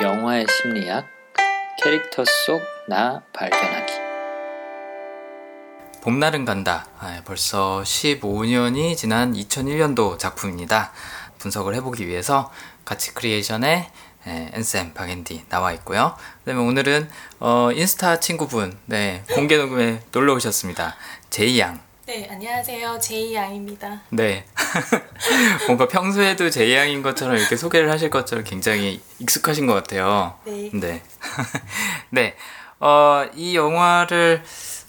영화의 심리학, 캐릭터 속 나 발견하기. 봄날은 간다. 아, 벌써 15년이 지난 2001년도 작품입니다. 분석을 해보기 위해서 가치 Creation의 예, 앤쌤 박앤디 나와 있고요. 그다음에 오늘은 어, 인스타 친구분 네, 공개 녹음에 놀러 오셨습니다. 제이 양. 네, 안녕하세요. 제이양입니다. 네. 뭔가 평소에도 제이 양인 것처럼 이렇게 소개를 하실 것처럼 굉장히 익숙하신 것 같아요. 네. 네. 네. 어, 이 영화를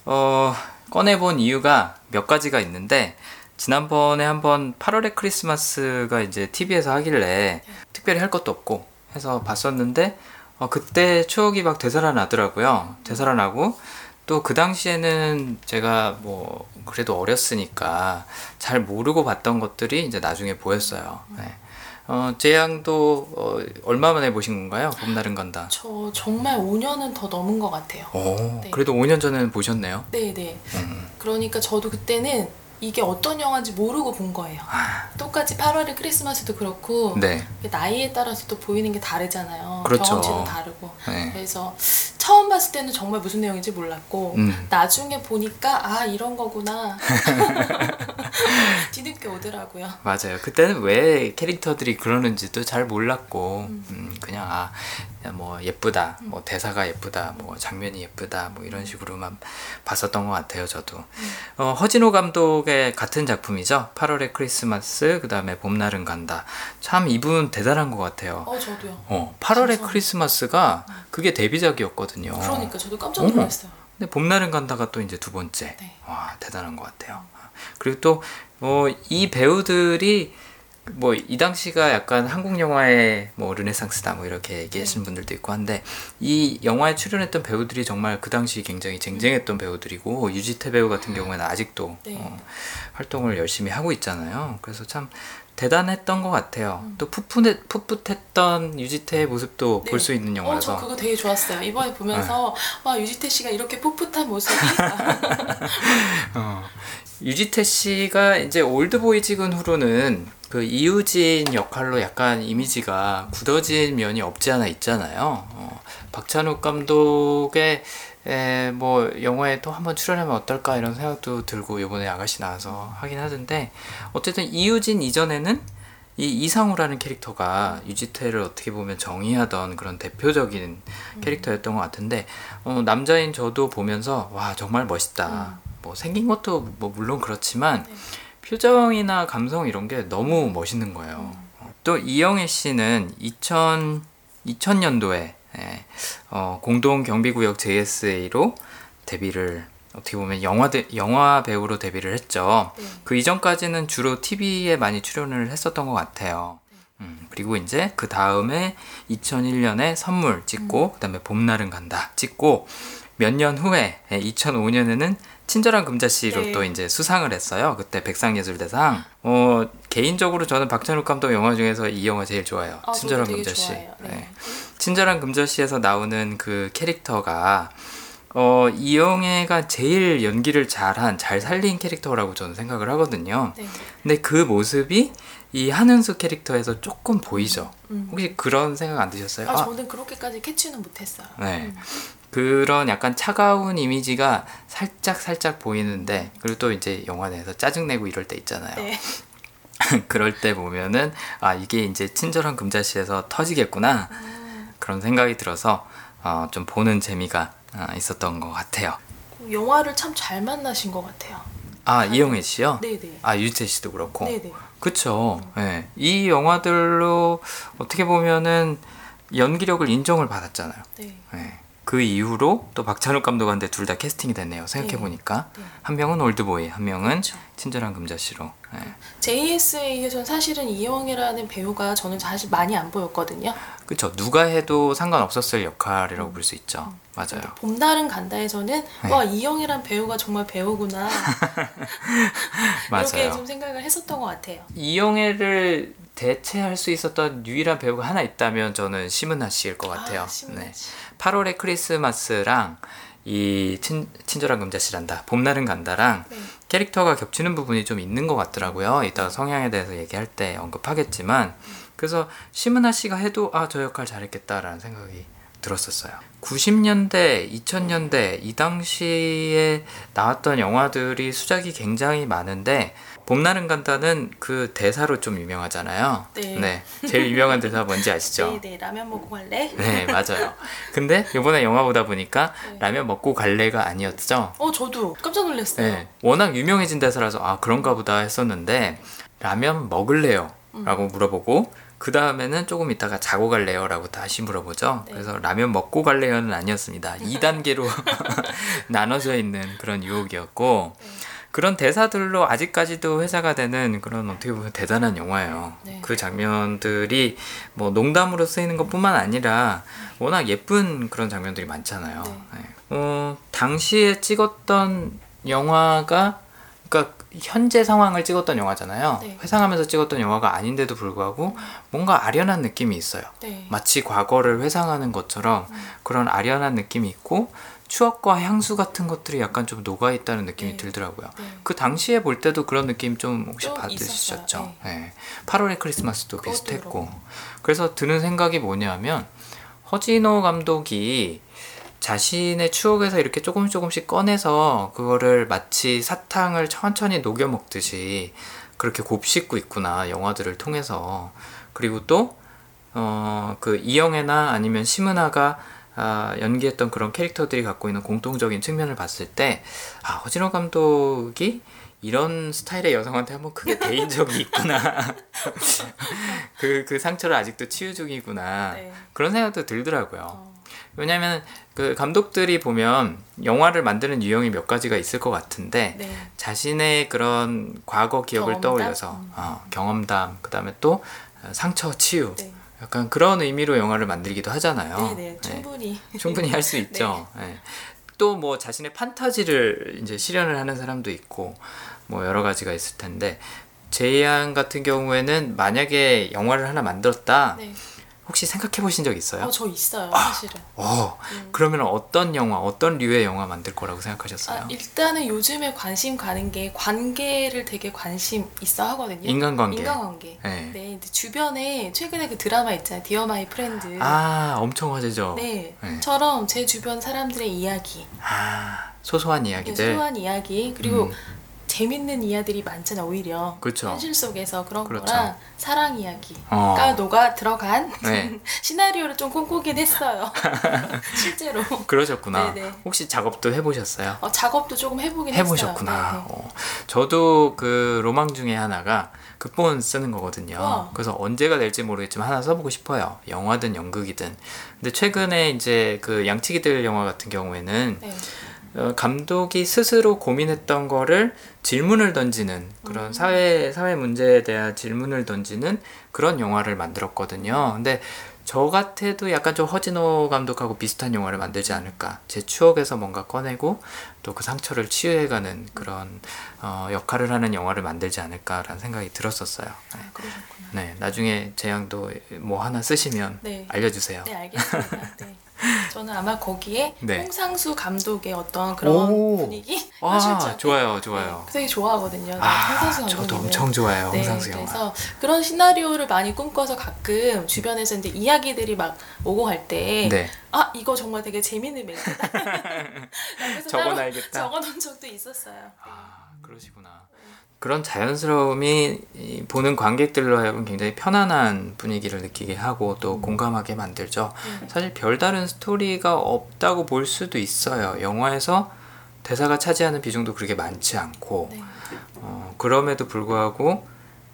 어, 꺼내본 이유가 몇 가지가 있는데 지난번에 한번 8월의 크리스마스가 이제 TV에서 하길래 특별히 할 것도 없고 해서 봤었는데 어, 그때 추억이 막 되살아나더라고요. 되살아나고 또 그 당시에는 제가 뭐 그래도 어렸으니까 잘 모르고 봤던 것들이 이제 나중에 보였어요. 네. 어, 재양도 어, 얼마 만에 보신 건가요? 봄날은 간다. 저 정말 5년은 더 넘은 것 같아요. 오, 네. 그래도 5년 전에는 보셨네요. 네, 네. 음. 그러니까 저도 그때는 이게 어떤 영화인지 모르고 본 거예요. 아, 똑같이 8월의 크리스마스도 그렇고 네. 나이에 따라서 또 보이는 게 다르잖아요. 그렇죠. 경험치도 다르고. 네. 그래서 처음 봤을 때는 정말 무슨 내용인지 몰랐고 음. 나중에 보니까 아 이런 거구나 뒤늦게 오더라고요. 맞아요. 그때는 왜 캐릭터들이 그러는지도 잘 몰랐고, 음, 그냥 아, 뭐 예쁘다, 뭐 대사가 예쁘다, 뭐 장면이 예쁘다, 뭐 이런 식으로만 봤었던 것 같아요. 저도. 어, 허진호 감독의 같은 작품이죠. 8월의 크리스마스, 그 다음에 봄날은 간다. 참 이분 대단한 것 같아요. 어 저도요. 어, 8월의 진짜. 크리스마스가 그게 데뷔작이었거든요. 그러니까 저도 깜짝. 놀랐어요. 근데 봄날은 간다가 또 이제 두 번째. 네. 와 대단한 것 같아요. 그리고 또 어, 이 배우들이 뭐 이 당시가 약간 한국 영화의 뭐 르네상스다 뭐 이렇게 얘기하시는 분들도 있고 한데 이 영화에 출연했던 배우들이 정말 그 당시 굉장히 쟁쟁했던 배우들이고 유지태 배우 같은 경우에는 아직도 네. 어, 활동을 열심히 하고 있잖아요. 그래서 참 대단했던 것 같아요. 또 풋풋해, 풋풋했던 유지태의 모습도 네. 볼수 있는 어, 영화라서 저 그거 되게 좋았어요. 이번에 보면서 네. 와 유지태 씨가 이렇게 풋풋한 모습이 어, 유지태 씨가 이제 올드보이 찍은 후로는 그 이우진 역할로 약간 이미지가 굳어진 면이 없지 않아 있잖아요. 어, 박찬욱 감독의 에, 뭐 영화에 또 한번 출연하면 어떨까 이런 생각도 들고 이번에 아가씨 나와서 하긴 하던데 어쨌든 이우진 이전에는 이 이상우라는 캐릭터가 유지태를 어떻게 보면 정의하던 그런 대표적인 캐릭터였던 것 같은데 어, 남자인 저도 보면서 와 정말 멋있다. 뭐 생긴 것도 뭐 물론 그렇지만 네. 표정이나 감성 이런 게 너무 멋있는 거예요. 어, 또 이영애 씨는 2000 2000년도에 예, 어, 공동 경비구역 JSA로 데뷔를 어떻게 보면 영화 대, 영화 배우로 데뷔를 했죠. 네. 그 이전까지는 주로 TV에 많이 출연을 했었던 것 같아요. 음, 그리고 이제 그 다음에 2001년에 선물 찍고 그다음에 봄날은 간다 찍고 몇 년 후에 2005년에는 친절한 금자씨로 네. 또 이제 수상을 했어요. 그때 백상예술대상. 어 개인적으로 저는 박찬욱 감독 영화 중에서 이 영화 제일 좋아요. 아, 친절한 금자씨. 네. 네. 친절한 금자씨에서 나오는 그 캐릭터가 어 이영애가 제일 연기를 잘한 잘 살린 캐릭터라고 저는 생각을 하거든요. 네. 근데 그 모습이 이 한은수 캐릭터에서 조금 보이죠. 음. 혹시 그런 생각 안 드셨어요? 아, 아, 저는 그렇게까지 캐치는 못했어요. 네. 음. 그런 약간 차가운 이미지가 살짝 살짝 보이는데 그리고 또 이제 영화 내에서 짜증내고 이럴 때 있잖아요. 네. 그럴 때 보면은 아 이게 이제 친절한 금자씨에서 터지겠구나 음. 그런 생각이 들어서 어, 좀 보는 재미가 아, 있었던 것 같아요. 영화를 참 잘 만나신 것 같아요. 아 이영애 씨요? 네네. 아 유재 씨도 그렇고. 네네. 그쵸. 예. 이 영화들로 어떻게 보면은 연기력을 인정을 받았잖아요. 네. 예. 그 이후로 또 박찬욱 감독한테 둘 다 캐스팅이 됐네요. 생각해 보니까. 네. 한 명은 올드보이, 한 명은 그렇죠. 친절한 금자씨로. 예. JSA에서는 사실은 이영애라는 배우가 저는 사실 많이 안 보였거든요. 그쵸. 누가 해도 상관없었을 역할이라고 볼수 있죠. 맞아요. 봄날은 간다에서는 네. 와 이영애란 배우가 정말 배우구나 이렇게 맞아요. 좀 생각을 했었던 것 같아요. 이영애를 대체할 수 있었던 유일한 배우가 하나 있다면 저는 심은하 씨일 것 같아요. 아, 네. 씨. 8월의 크리스마스랑 이 친, 친절한 금자씨란다. 봄날은 간다랑 네. 캐릭터가 겹치는 부분이 좀 있는 것 같더라고요. 이따가 성향에 대해서 얘기할 때 언급하겠지만 그래서 심은하 씨가 해도 아 저 역할 잘했겠다라는 생각이 들었었어요. 90년대, 2000년대 이 당시에 나왔던 영화들이 수작이 굉장히 많은데 봄날은 간다는 그 대사로 좀 유명하잖아요. 네. 제일 유명한 대사 뭔지 아시죠? 네 네 라면 먹고 갈래? 네, 맞아요. 근데 이번에 영화 보다 보니까 네. 라면 먹고 갈래가 아니었죠. 어 저도 깜짝 놀랐어요. 네, 워낙 유명해진 대사라서 아 그런가 보다 했었는데 라면 먹을래요? 라고 물어보고 그 다음에는 조금 있다가 자고 갈래요? 라고 다시 물어보죠. 네. 그래서 라면 먹고 갈래요는 아니었습니다. 2단계로 나눠져 있는 그런 유혹이었고 네. 그런 대사들로 아직까지도 회자가 되는 그런 어떻게 보면 대단한 영화예요. 네. 그 장면들이 뭐 농담으로 쓰이는 것뿐만 아니라 워낙 예쁜 그런 장면들이 많잖아요. 네. 네. 어, 당시에 찍었던 영화가 그러니까 현재 상황을 찍었던 영화잖아요. 네. 회상하면서 찍었던 영화가 아닌데도 불구하고 뭔가 아련한 느낌이 있어요. 네. 마치 과거를 회상하는 것처럼 그런 아련한 느낌이 있고 추억과 향수 같은 것들이 약간 좀 녹아 있다는 느낌이 네. 들더라고요. 네. 그 당시에 볼 때도 그런 느낌 좀 혹시 좀 받으셨죠? 있었어요. 네. 8월의 크리스마스도 비슷했고. 그렇고. 그래서 드는 생각이 뭐냐면 허진호 감독이 자신의 추억에서 이렇게 조금씩 조금씩 꺼내서 그거를 마치 사탕을 천천히 녹여 먹듯이 그렇게 곱씹고 있구나 영화들을 통해서 그리고 또 어, 그 이영애나 아니면 심은하가 아, 연기했던 그런 캐릭터들이 갖고 있는 공통적인 측면을 봤을 때 아, 허진호 감독이 이런 스타일의 여성한테 한번 크게 대인 적이 있구나. 그, 그 상처를 아직도 치유 중이구나. 네. 그런 생각도 들더라고요. 어, 왜냐면 그 감독들이 보면 영화를 만드는 유형이 몇 가지가 있을 것 같은데 네. 자신의 그런 과거 기억을 경험담? 떠올려서 음. 어, 경험담 그 다음에 또 어, 상처 치유 네. 약간 그런 의미로 영화를 만들기도 하잖아요. 네네 네. 충분히 충분히 할 수 있죠. 또뭐 자신의 판타지를 이제 실현을 하는 사람도 있고 뭐 여러 가지가 있을 텐데 제이안 같은 경우에는 만약에 영화를 하나 만들었다 네. 혹시 생각해 보신 적 있어요? 어, 저 있어요 사실은 어, 음. 그러면 어떤 영화, 어떤 류의 영화 만들 거라고 생각하셨어요? 아, 일단은 요즘에 관심 가는 게 관계를 되게 관심 있어 하거든요 인간관계. 인간관계 네. 네 근데 주변에 최근에 그 드라마 있잖아요 Dear My Friend 아, 엄청 화제죠. 네. 네. 처럼 제 주변 사람들의 이야기 아, 소소한 네, 이야기들. 소소한 이야기 그리고 음. 재밌는 이야기들이 많잖아 오히려 그쵸. 현실 속에서 그런 그렇죠. 거랑 사랑 이야기가 어. 녹아 들어간 네. 시나리오를 좀 꿈꾸긴 했어요 실제로 그러셨구나. 네네. 혹시 작업도 해보셨어요? 어, 작업도 조금 해보긴 해보셨구나. 했어요 네, 어, 저도 그 로망 중에 하나가 극본 쓰는 거거든요. 우와. 그래서 언제가 될지 모르겠지만 하나 써보고 싶어요. 영화든 연극이든. 근데 최근에 이제 그 양치기들 영화 같은 경우에는 네. 네. 어, 감독이 스스로 고민했던 거를 질문을 던지는 그런 음. 사회 사회 문제에 대한 질문을 던지는 그런 영화를 만들었거든요. 근데 저 같아도 약간 좀 허진호 감독하고 비슷한 영화를 만들지 않을까. 제 추억에서 뭔가 꺼내고 또 그 상처를 치유해가는 그런 어, 역할을 하는 영화를 만들지 않을까라는 생각이 들었었어요. 아, 그러셨구나 네, 나중에 재양도 뭐 하나 쓰시면 네. 알려주세요. 네 알겠습니다 네. 저는 아마 거기에 네. 홍상수 감독의 어떤 그런 오. 분위기 아, 현실적 좋아요, 좋아요. 네, 되게 좋아하거든요 네, 아, 홍상수 감독님 저도 엄청 좋아해요, 네, 홍상수 영화. 그래서 그런 시나리오를 많이 꿈꿔서 가끔 주변에서 이제 이야기들이 막 오고 갈 때, 네. 아 이거 정말 되게 재밌는 멘트다. 적어놔야겠다. 적어놓은 적도 있었어요. 아, 그러시구나. 그런 자연스러움이 이 보는 관객들로 하여금 굉장히 편안한 분위기를 느끼게 하고 또 공감하게 만들죠. 네. 사실 별다른 스토리가 없다고 볼 수도 있어요. 영화에서 대사가 차지하는 비중도 그렇게 많지 않고 네. 어, 그럼에도 불구하고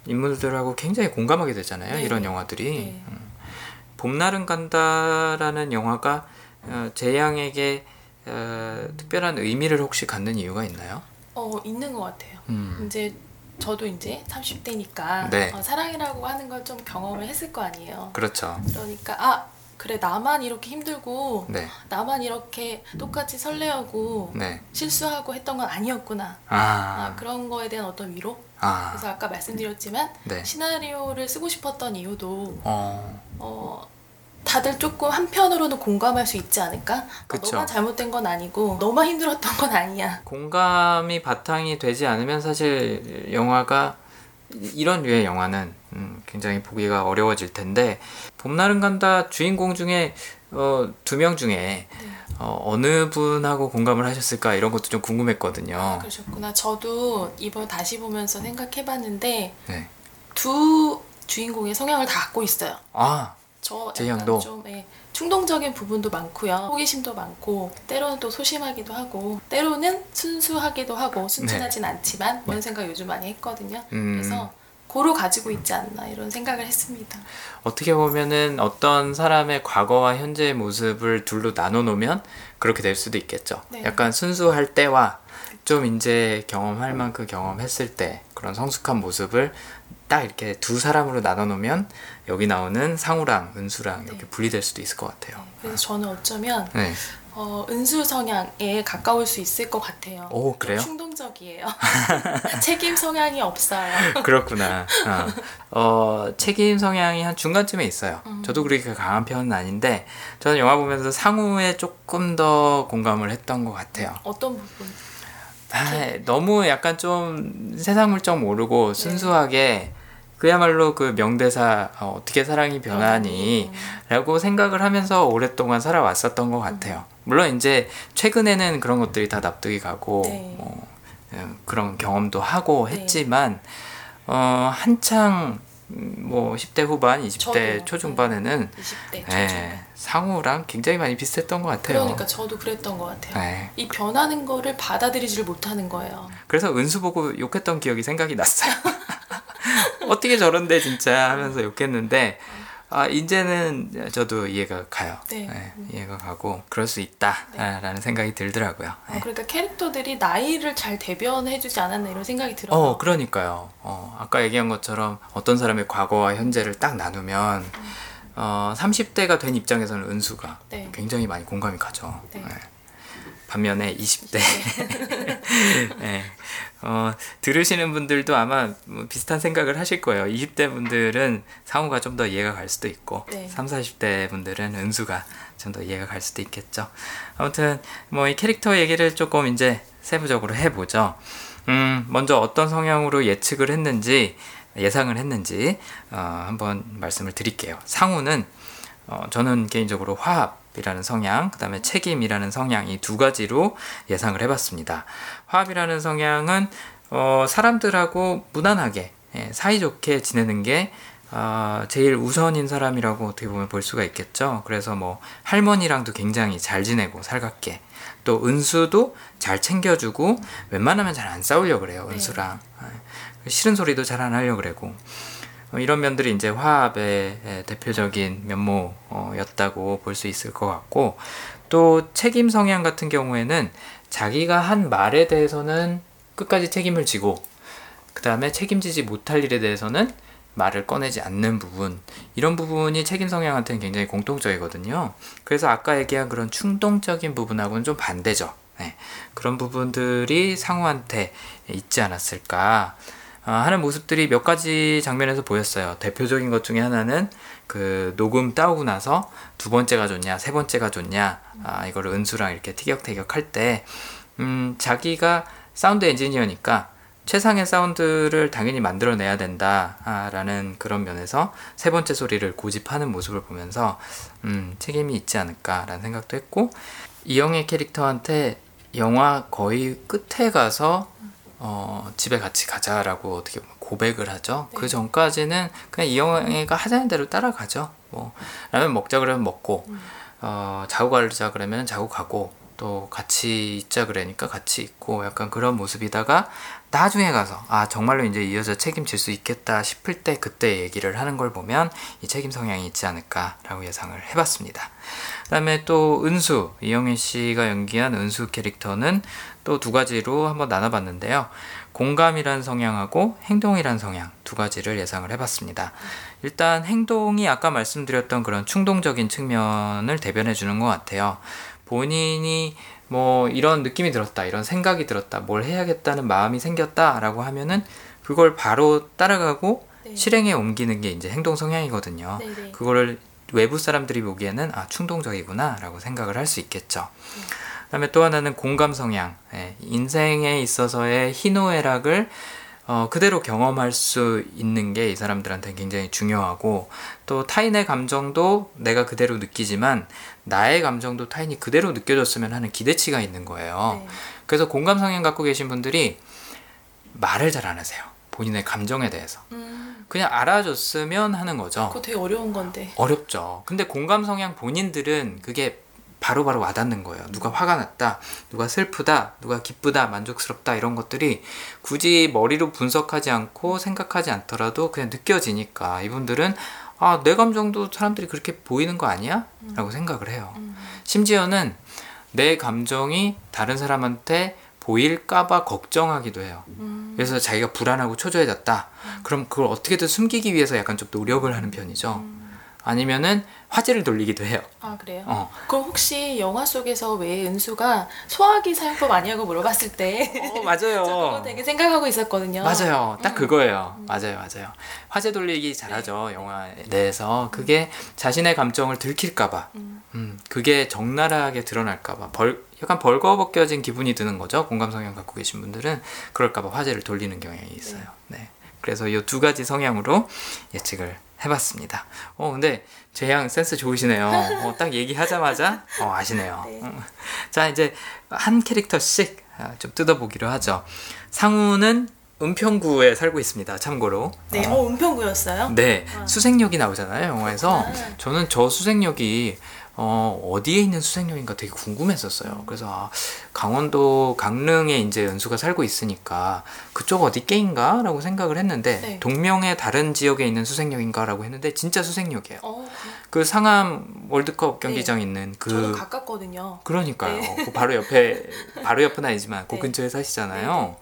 인물들하고 굉장히 공감하게 되잖아요. 네. 이런 영화들이. 네. 음. 봄날은 간다라는 영화가 어, 재양에게 어, 특별한 의미를 혹시 갖는 이유가 있나요? 어 있는 것 같아요. 음. 이제 저도 이제 30대니까 네. 사랑이라고 하는 걸 좀 경험을 했을 거 아니에요. 그렇죠. 그러니까 아 그래 나만 이렇게 힘들고 네. 나만 이렇게 똑같이 설레하고 네. 실수하고 했던 건 아니었구나. 아. 아, 그런 거에 대한 어떤 위로? 아. 그래서 아까 말씀드렸지만 네. 시나리오를 쓰고 싶었던 이유도 어. 어, 다들 조금 한편으로는 공감할 수 있지 않을까? 어, 그쵸. 너만 잘못된 건 아니고 너만 힘들었던 건 아니야. 공감이 바탕이 되지 않으면 사실 영화가 이런 류의 영화는 음, 굉장히 보기가 어려워질 텐데 봄날은 간다 주인공 중에 어, 두 명 중에 네. 어, 어느 분하고 공감을 하셨을까 이런 것도 좀 궁금했거든요. 그러셨구나. 저도 이번 다시 보면서 생각해봤는데 네. 두 주인공의 성향을 다 갖고 있어요. 아, 저제 약간 형도? 좀 예, 충동적인 부분도 많고요. 호기심도 많고 때로는 또 소심하기도 하고 때로는 순수하기도 하고 순진하진 않지만 이런 생각 요즘 많이 했거든요. 네. 음. 그래서 고루 가지고 있지 않나 이런 생각을 했습니다. 어떻게 보면은 어떤 사람의 과거와 현재의 모습을 둘로 나눠 놓으면 그렇게 될 수도 있겠죠. 네. 약간 순수할 때와 좀 이제 경험할 만큼 경험했을 때 그런 성숙한 모습을 딱 이렇게 두 사람으로 나눠 놓으면 여기 나오는 상우랑 은수랑 이렇게 네. 분리될 수도 있을 것 같아요. 그래서 저는 어쩌면 네. 어, 은수 성향에 가까울 수 있을 것 같아요. 오, 좀 그래요? 충동적이에요. 책임 성향이 없어요. 그렇구나. 어, 어, 책임 성향이 한 중간쯤에 있어요. 음. 저도 그렇게 강한 편은 아닌데 저는 영화 보면서 상우에 조금 더 공감을 했던 것 같아요. 어떤 부분? 아, 너무 약간 좀 세상 물정 모르고 순수하게 그야말로 그 명대사 어, 어떻게 사랑이 변하니 음. 라고 생각을 하면서 오랫동안 살아왔었던 것 같아요. 물론 이제 최근에는 그런 것들이 다 납득이 가고 네. 뭐, 음, 그런 경험도 하고 네. 했지만 어, 한창 음, 뭐 10대 후반, 20대 저도요. 초중반에는 20대 예, 초중반. 상우랑 굉장히 많이 비슷했던 것 같아요. 그러니까 저도 그랬던 것 같아요. 네. 이 변하는 거를 받아들이지를 못하는 거예요. 그래서 은수 보고 욕했던 기억이 생각이 났어요. 어떻게 저런데 진짜 하면서 욕했는데 아 이제는 저도 이해가 가요. 네. 네, 이해가 가고 그럴 수 있다라는 생각이 들더라고요. 아, 네. 그러니까 캐릭터들이 나이를 잘 대변해주지 않았나 이런 생각이 들어요. 어 그러니까요. 어, 아까 얘기한 것처럼 어떤 사람의 과거와 현재를 딱 나누면 어, 30대가 된 입장에서는 은수가 네. 굉장히 많이 공감이 가죠. 네. 네. 반면에 20대 네. 어, 들으시는 분들도 아마 뭐 비슷한 생각을 하실 거예요. 20대 분들은 상우가 좀 더 이해가 갈 수도 있고 네. 3, 40대 분들은 은수가 좀 더 이해가 갈 수도 있겠죠. 아무튼 뭐 이 캐릭터 얘기를 조금 이제 세부적으로 해보죠. 음, 먼저 어떤 성향으로 예측을 했는지 예상을 했는지 어, 한번 말씀을 드릴게요. 상우는 어, 저는 개인적으로 화합 이라는 성향, 그 다음에 책임이라는 성향 이 두 가지로 예상을 해봤습니다. 화합이라는 성향은 어, 사람들하고 무난하게 예, 사이좋게 지내는 게 어, 제일 우선인 사람이라고 어떻게 보면 볼 수가 있겠죠. 그래서 뭐 할머니랑도 굉장히 잘 지내고 살갑게 또 은수도 잘 챙겨주고 웬만하면 잘 안 싸우려 그래요 은수랑 예, 싫은 소리도 잘 안 하려 그러고 어, 이런 면들이 이제 화합의 에, 대표적인 면모였다고 볼 수 있을 것 같고 또 책임 성향 같은 경우에는 자기가 한 말에 대해서는 끝까지 책임을 지고 그 다음에 책임지지 못할 일에 대해서는 말을 꺼내지 않는 부분 이런 부분이 책임 성향한테는 굉장히 공통적이거든요. 그래서 아까 얘기한 그런 충동적인 부분하고는 좀 반대죠. 네, 그런 부분들이 상우한테 있지 않았을까 아, 하는 모습들이 몇 가지 장면에서 보였어요. 대표적인 것 중에 하나는 그 녹음 따오고 나서 두 번째가 좋냐, 세 번째가 좋냐, 아, 이거를 은수랑 이렇게 티격태격 할 때, 음, 자기가 사운드 엔지니어니까 최상의 사운드를 당연히 만들어내야 된다라는 그런 면에서 세 번째 소리를 고집하는 모습을 보면서 음, 책임이 있지 않을까라는 생각도 했고 이영애 캐릭터한테 영화 거의 끝에 가서 어, 집에 같이 가자라고 어떻게 고백을 하죠. 네. 그 전까지는 그냥 이영애가 하자는 대로 따라가죠. 뭐 라면 먹자 그러면 먹고 어, 자고 가자 그러면 자고 가고 또 같이 있자 그러니까 같이 있고 약간 그런 모습이다가 나중에 가서 아 정말로 이제 이 여자 책임질 수 있겠다 싶을 때 그때 얘기를 하는 걸 보면 이 책임 성향이 있지 않을까라고 예상을 해봤습니다. 그다음에 또 은수 이영애 씨가 연기한 은수 캐릭터는 또 두 가지로 한번 나눠봤는데요. 공감이란 성향하고 행동이란 성향 두 가지를 예상을 해봤습니다. 일단 행동이 아까 말씀드렸던 그런 충동적인 측면을 대변해 주는 것 같아요. 본인이 뭐 이런 느낌이 들었다, 이런 생각이 들었다, 뭘 해야겠다는 마음이 생겼다라고 하면은 그걸 바로 따라가고 네. 실행에 옮기는 게 이제 행동 성향이거든요. 네 네. 그거를 외부 사람들이 보기에는 아 충동적이구나라고 생각을 할 수 있겠죠. 그다음에 또 하나는 공감 성향. 예, 인생에 있어서의 희노애락을 어, 그대로 경험할 수 있는 게 이 사람들한테 굉장히 중요하고 또 타인의 감정도 내가 그대로 느끼지만 나의 감정도 타인이 그대로 느껴줬으면 하는 기대치가 있는 거예요. 네. 그래서 공감 성향 갖고 계신 분들이 말을 잘 안 하세요. 본인의 감정에 대해서. 음, 그냥 알아줬으면 하는 거죠. 그거 되게 어려운 건데. 어렵죠. 근데 공감 성향 본인들은 그게 바로 바로 와닿는 거예요. 누가 화가 났다, 누가 슬프다, 누가 기쁘다, 만족스럽다 이런 것들이 굳이 머리로 분석하지 않고 생각하지 않더라도 그냥 느껴지니까 이분들은 아, 내 감정도 사람들이 그렇게 보이는 거 아니야? 라고 생각을 해요. 음, 심지어는 내 감정이 다른 사람한테 보일까봐 걱정하기도 해요. 음, 그래서 자기가 불안하고 초조해졌다. 그럼 그걸 어떻게든 숨기기 위해서 약간 좀 노력을 하는 편이죠. 음. 아니면은 화제를 돌리기도 해요. 아 그래요? 어. 그럼 혹시 영화 속에서 왜 은수가 소화기 사용법 아니냐고 물어봤을 때 어, 맞아요. 되게 생각하고 있었거든요. 맞아요. 딱 음. 그거예요. 맞아요, 맞아요. 화제 돌리기 잘하죠, 영화 내에서. 그게 자신의 감정을 들킬까봐. 음. 음, 그게 적나라하게 드러날까봐. 벌, 약간 벌거벗겨진 기분이 드는 거죠. 공감 성향 갖고 계신 분들은. 그럴까봐 화제를 돌리는 경향이 있어요. 네. 그래서 이 두 가지 성향으로 예측을 해봤습니다. 어, 근데 재양 센스 좋으시네요. 어, 딱 얘기하자마자 어, 아시네요. 네. 음. 자, 이제 한 캐릭터씩 아, 좀 뜯어보기로 하죠. 상우는 은평구에 살고 있습니다. 참고로. 네, 어, 어 은평구였어요? 네, 아. 수색역이 나오잖아요, 영화에서. 그렇구나. 저는 저 수색역이 어, 어디에 있는 수색역인가 되게 궁금했었어요. 그래서 아, 강원도 강릉에 이제 은수가 살고 있으니까 그쪽 어디 게인가? 라고 생각을 했는데 네. 동명의 다른 지역에 있는 수색역인가? 라고 했는데 진짜 수색역이에요. 어, 그 상암 월드컵 경기장 있는 그, 가깝거든요. 그러니까요. 네. 그 바로 옆에 바로 옆은 아니지만 그 네. 근처에 사시잖아요.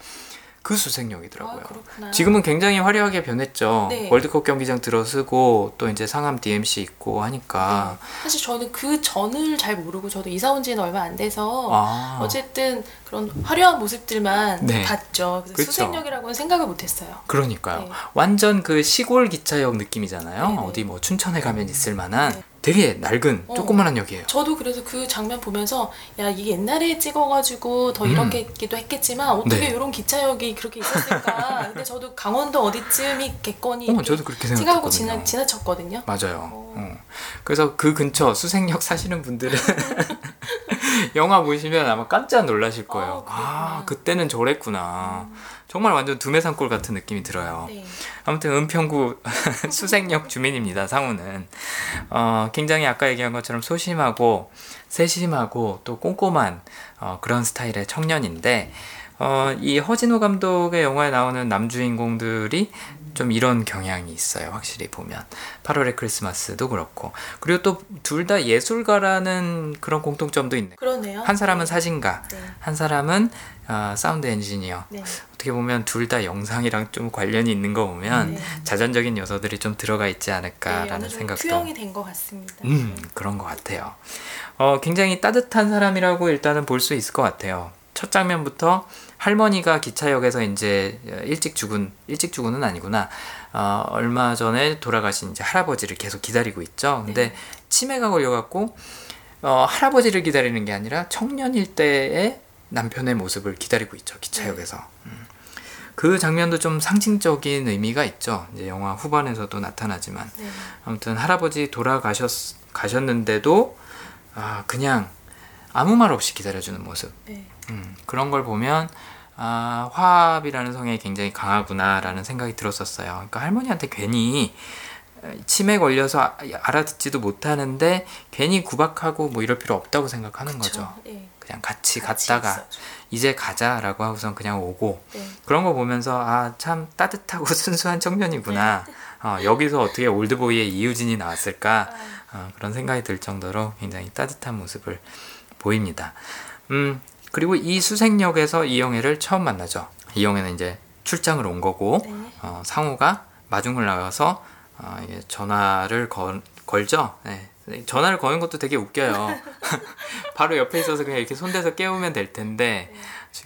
그 수색역이더라고요. 아. 지금은 굉장히 화려하게 변했죠. 네. 월드컵 경기장 들어서고 또 이제 상암 DMC 있고 하니까 네. 사실 저는 그 전을 잘 모르고 저도 이사 온 지는 얼마 안 돼서 아, 어쨌든 그런 화려한 모습들만 네. 봤죠. 그래서 그쵸. 수색역이라고는 생각을 못했어요. 그러니까요. 네. 완전 그 시골 기차역 느낌이잖아요. 네, 네. 어디 뭐 춘천에 가면 있을 만한 네. 되게 낡은 어. 조그만한 역이에요. 저도 그래서 그 장면 보면서 야 이게 옛날에 찍어가지고 더 이렇게기도 했겠지만 어떻게 음. 네. 이런 기차역이 그렇게 있었을까? 근데 저도 강원도 어디쯤이 겠거니 어, 저도 그렇게 생각하고. 지나, 지나쳤거든요. 맞아요. 어. 어. 그래서 그 근처 수색역 사시는 분들은 영화 보시면 아마 깜짝 놀라실 거예요. 어. 아, 그때는 저랬구나. 정말 완전 두메산골 같은 느낌이 들어요. 네. 아무튼 은평구 수색역 주민입니다. 상우는 어, 굉장히 아까 얘기한 것처럼 소심하고 세심하고 또 꼼꼼한 어, 그런 스타일의 청년인데 어, 이 허진호 감독의 영화에 나오는 남주인공들이 좀 이런 경향이 있어요. 확실히 보면 8월의 크리스마스도 그렇고 그리고 또 둘 다 예술가라는 그런 공통점도 있네요. 그러네요. 한 사람은 사진가, 네. 한 사람은 어, 사운드 엔지니어. 네. 어떻게 보면 둘 다 영상이랑 좀 관련이 있는 거 보면 네. 자전적인 요소들이 좀 들어가 있지 네, 않을까라는 정도 생각도 투영이 된 것 같습니다. 음 그런 것 같아요. 어 굉장히 따뜻한 사람이라고 일단은 볼 수 있을 것 같아요. 첫 장면부터 할머니가 기차역에서 이제 일찍 죽은 일찍 죽은은 아니구나. 어, 얼마 전에 돌아가신 이제 할아버지를 계속 기다리고 있죠. 근데 네. 치매가 걸려갖고 어, 할아버지를 기다리는 게 아니라 청년일 때의 남편의 모습을 기다리고 있죠 기차역에서. 음. 그 장면도 좀 상징적인 의미가 있죠. 이제 영화 후반에서도 나타나지만 네. 아무튼 할아버지 돌아가셨 가셨는데도 아 그냥 아무 말 없이 기다려주는 모습. 네. 음, 그런 걸 보면 아, 화합이라는 성향이 굉장히 강하구나라는 생각이 들었었어요. 그러니까 할머니한테 괜히 치매 걸려서 아- 알아듣지도 못하는데 괜히 구박하고 뭐 이럴 필요 없다고 생각하는 거죠. 네. 그냥 같이, 같이 갔다가 있어줘. 이제 가자라고 하고선 그냥 오고 네. 그런 거 보면서 아 참 따뜻하고 순수한 청년이구나. 어, 여기서 어떻게 올드보이의 이유진이 나왔을까 아, 어, 그런 생각이 들 정도로 굉장히 따뜻한 모습을 보입니다. 음 그리고 이 수색역에서 이영애를 처음 만나죠. 이영애는 이제 출장을 온 거고 네. 어, 상우가 마중을 나가서 어, 전화를 걸, 걸죠. 네. 전화를 거는 것도 되게 웃겨요. 바로 옆에 있어서 그냥 이렇게 손대서 깨우면 될 텐데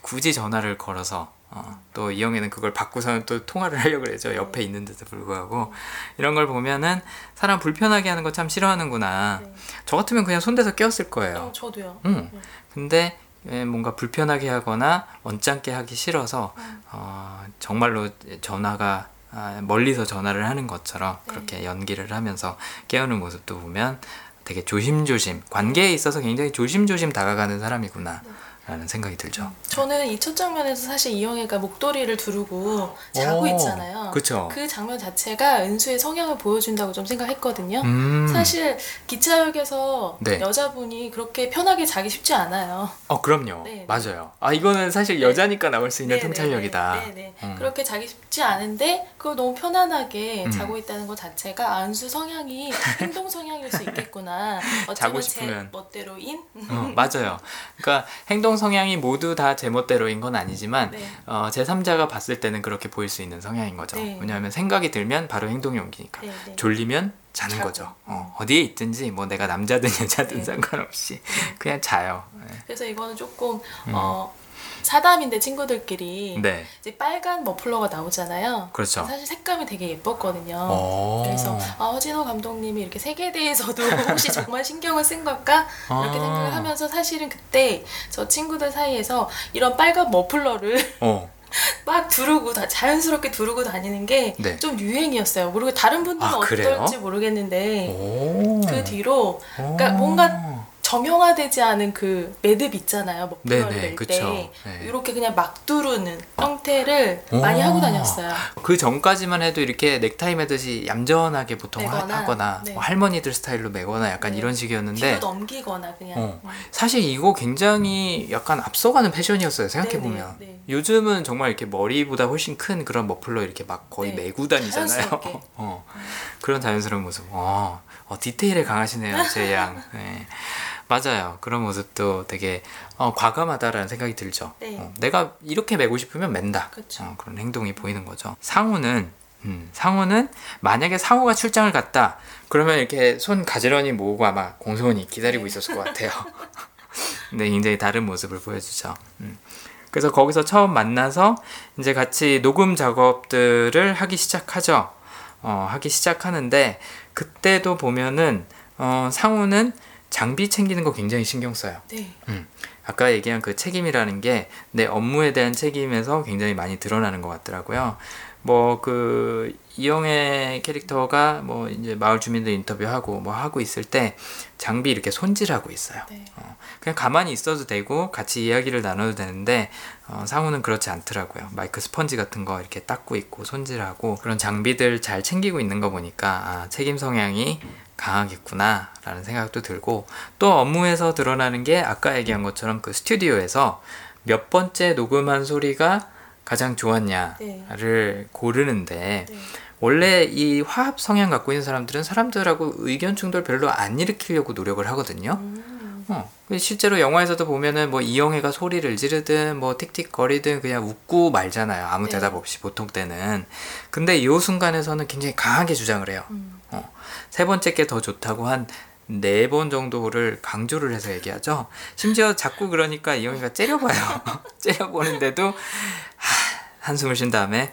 굳이 전화를 걸어서 어, 또 이영애는 그걸 받고서는 또 통화를 하려고 그러죠. 옆에 있는데도 불구하고 이런 걸 보면은 사람 불편하게 하는 거 참 싫어하는구나. 네. 저 같으면 그냥 손대서 깨웠을 어, 거예요. 저도요. 음. 네. 근데 예, 뭔가 불편하게 하거나 언짢게 하기 싫어서 음. 어, 정말로 전화가 아, 멀리서 전화를 하는 것처럼 네. 그렇게 연기를 하면서 깨우는 모습도 보면 되게 조심조심 관계에 있어서 굉장히 조심조심 다가가는 사람이구나 라는 생각이 들죠. 저는 이 첫 장면에서 사실 이영애가 목도리를 두르고 자고 오, 있잖아요. 그쵸. 그 장면 자체가 은수의 성향을 보여준다고 좀 생각했거든요. 음. 사실 기차역에서 네. 여자분이 그렇게 편하게 자기 쉽지 않아요. 어 그럼요. 네, 네. 맞아요. 아 이거는 사실 여자니까 나올 수 있는 네, 통찰력이다. 네, 네, 네. 음. 그렇게 자기 쉽지 않은데 그걸 너무 편안하게 음. 자고 있다는 것 자체가 아, 은수 성향이 행동 성향일 수 있겠구나. 자고 싶으면. 제 멋대로인. 어, 맞아요. 그러니까 행동 성향이 모두 다 제멋대로인 건 아니지만 네. 어, 제3자가 봤을 때는 그렇게 보일 수 있는 성향인 거죠. 네. 왜냐하면 생각이 들면 바로 행동이 옮기니까. 네, 네. 졸리면 자는 자고. 거죠. 어, 어디에 있든지 뭐 내가 남자든 여자든 네. 상관없이 그냥 자요. 그래서 이거는 조금 어, 사담인데 친구들끼리 음. 네. 이제 빨간 머플러가 나오잖아요. 그렇죠. 사실 색감이 되게 예뻤거든요. 어. 그래서 아, 허진호 감독님이 이렇게 색에 대해서도 혹시 정말 신경을 쓴 걸까 이렇게 아. 생각을 하면서 사실은 그때 저 친구들 사이에서 이런 빨간 머플러를 어. 막 두르고 다 자연스럽게 두르고 다니는 게 네. 좀 유행이었어요. 모르고 다른 분들은 아? 어떨지 모르겠는데 오. 그 뒤로 그러니까 오. 뭔가 정형화되지 않은 그 매듭 있잖아요. 네네, 낼 그쵸. 때 네. 이렇게 그냥 막 두르는 형태를 오. 많이 하고 다녔어요. 그 전까지만 해도 이렇게 넥타이 매듯이 얌전하게 보통 하, 매거나, 하 거나 네. 뭐 할머니들 스타일로 매거나 약간 네. 이런 뒤로 식이었는데 넘기거나 그냥 어. 음. 사실 이거 굉장히 약간 앞서가는 패션이었어요 생각해 보면 네, 네, 네. 요즘은 정말 이렇게 머리보다 훨씬 큰 그런 머플러 이렇게 막 거의 네. 메고 다니잖아요. 어. 그런 자연스러운 모습 어, 어, 디테일에 강하시네요 제양 네. 맞아요 그런 모습도 되게 어, 과감하다라는 생각이 들죠 네. 어, 내가 이렇게 매고 싶으면 맨다 그쵸. 어, 그런 행동이 보이는 거죠 상우는 음, 상우는 만약에 상우가 출장을 갔다 그러면 이렇게 손 가지런히 모으고 아마 공손히 기다리고 네. 있었을 것 같아요 네, 굉장히 다른 모습을 보여주죠. 음. 그래서 거기서 처음 만나서 이제 같이 녹음 작업들을 하기 시작하죠. 어, 하기 시작하는데 그때도 보면은 어, 상우는 장비 챙기는 거 굉장히 신경 써요. 네. 아까 얘기한 그 책임이라는 게 내 업무에 대한 책임에서 굉장히 많이 드러나는 것 같더라고요. 뭐 그 이영애 캐릭터가 뭐 이제 마을 주민들 인터뷰하고 뭐 하고 있을 때 장비 이렇게 손질하고 있어요. 네. 어, 그냥 가만히 있어도 되고 같이 이야기를 나눠도 되는데 어, 상우는 그렇지 않더라고요. 마이크 스펀지 같은 거 이렇게 닦고 있고 손질하고 그런 장비들 잘 챙기고 있는 거 보니까 아, 책임 성향이 강하겠구나 라는 생각도 들고 또 업무에서 드러나는 게 아까 얘기한 것처럼 그 스튜디오에서 몇 번째 녹음한 소리가 가장 좋았냐를 고르는데 네. 원래 이 화합 성향 갖고 있는 사람들은 사람들하고 의견 충돌 별로 안 일으키려고 노력을 하거든요. 음. 어, 실제로 영화에서도 보면은 뭐 이영애가 소리를 지르든 뭐 틱틱거리든 그냥 웃고 말잖아요. 아무 네. 대답 없이 보통 때는. 근데 이 순간에서는 굉장히 강하게 주장을 해요. 음. 어, 세 번째 게 더 좋다고 한 네 번 정도를 강조를 해서 얘기하죠. 심지어 자꾸 그러니까 이영애가 째려봐요. 째려보는데도 하, 한숨을 쉰 다음에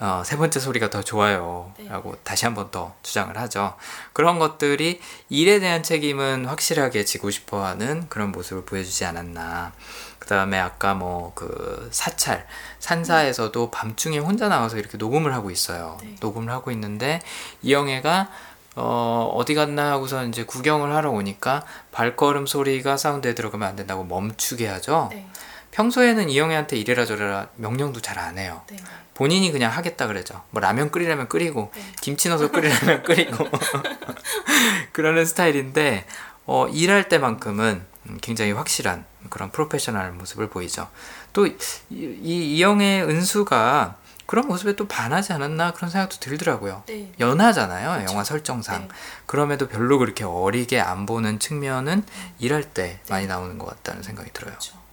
어, 세 번째 소리가 더 좋아요. 네. 라고 다시 한 번 더 주장을 하죠. 그런 것들이 일에 대한 책임은 확실하게 지고 싶어 하는 그런 모습을 보여주지 않았나. 그 다음에 아까 뭐 그 사찰, 산사에서도 밤중에 혼자 나와서 이렇게 녹음을 하고 있어요. 네. 녹음을 하고 있는데 이영애가 어, 어디 갔나 하고서 이제 구경을 하러 오니까 발걸음 소리가 사운드에 들어가면 안 된다고 멈추게 하죠. 네. 평소에는 이영애한테 이래라 저래라 명령도 잘 안 해요. 네. 본인이 그냥 하겠다 그러죠. 뭐 라면 끓이라면 끓이고 네. 김치 넣어서 끓이라면 끓이고 그러는 스타일인데 어, 일할 때만큼은 음, 굉장히 확실한 그런 프로페셔널 모습을 보이죠. 또 이, 이 이영애 은수가 그런 모습에 또 반하지 않았나 그런 생각도 들더라고요. 네. 연하잖아요, 그쵸. 영화 설정상. 네. 그럼에도 별로 그렇게 어리게 안 보는 측면은 일할 때 네. 많이 나오는 것 같다는 생각이 들어요. 그렇죠.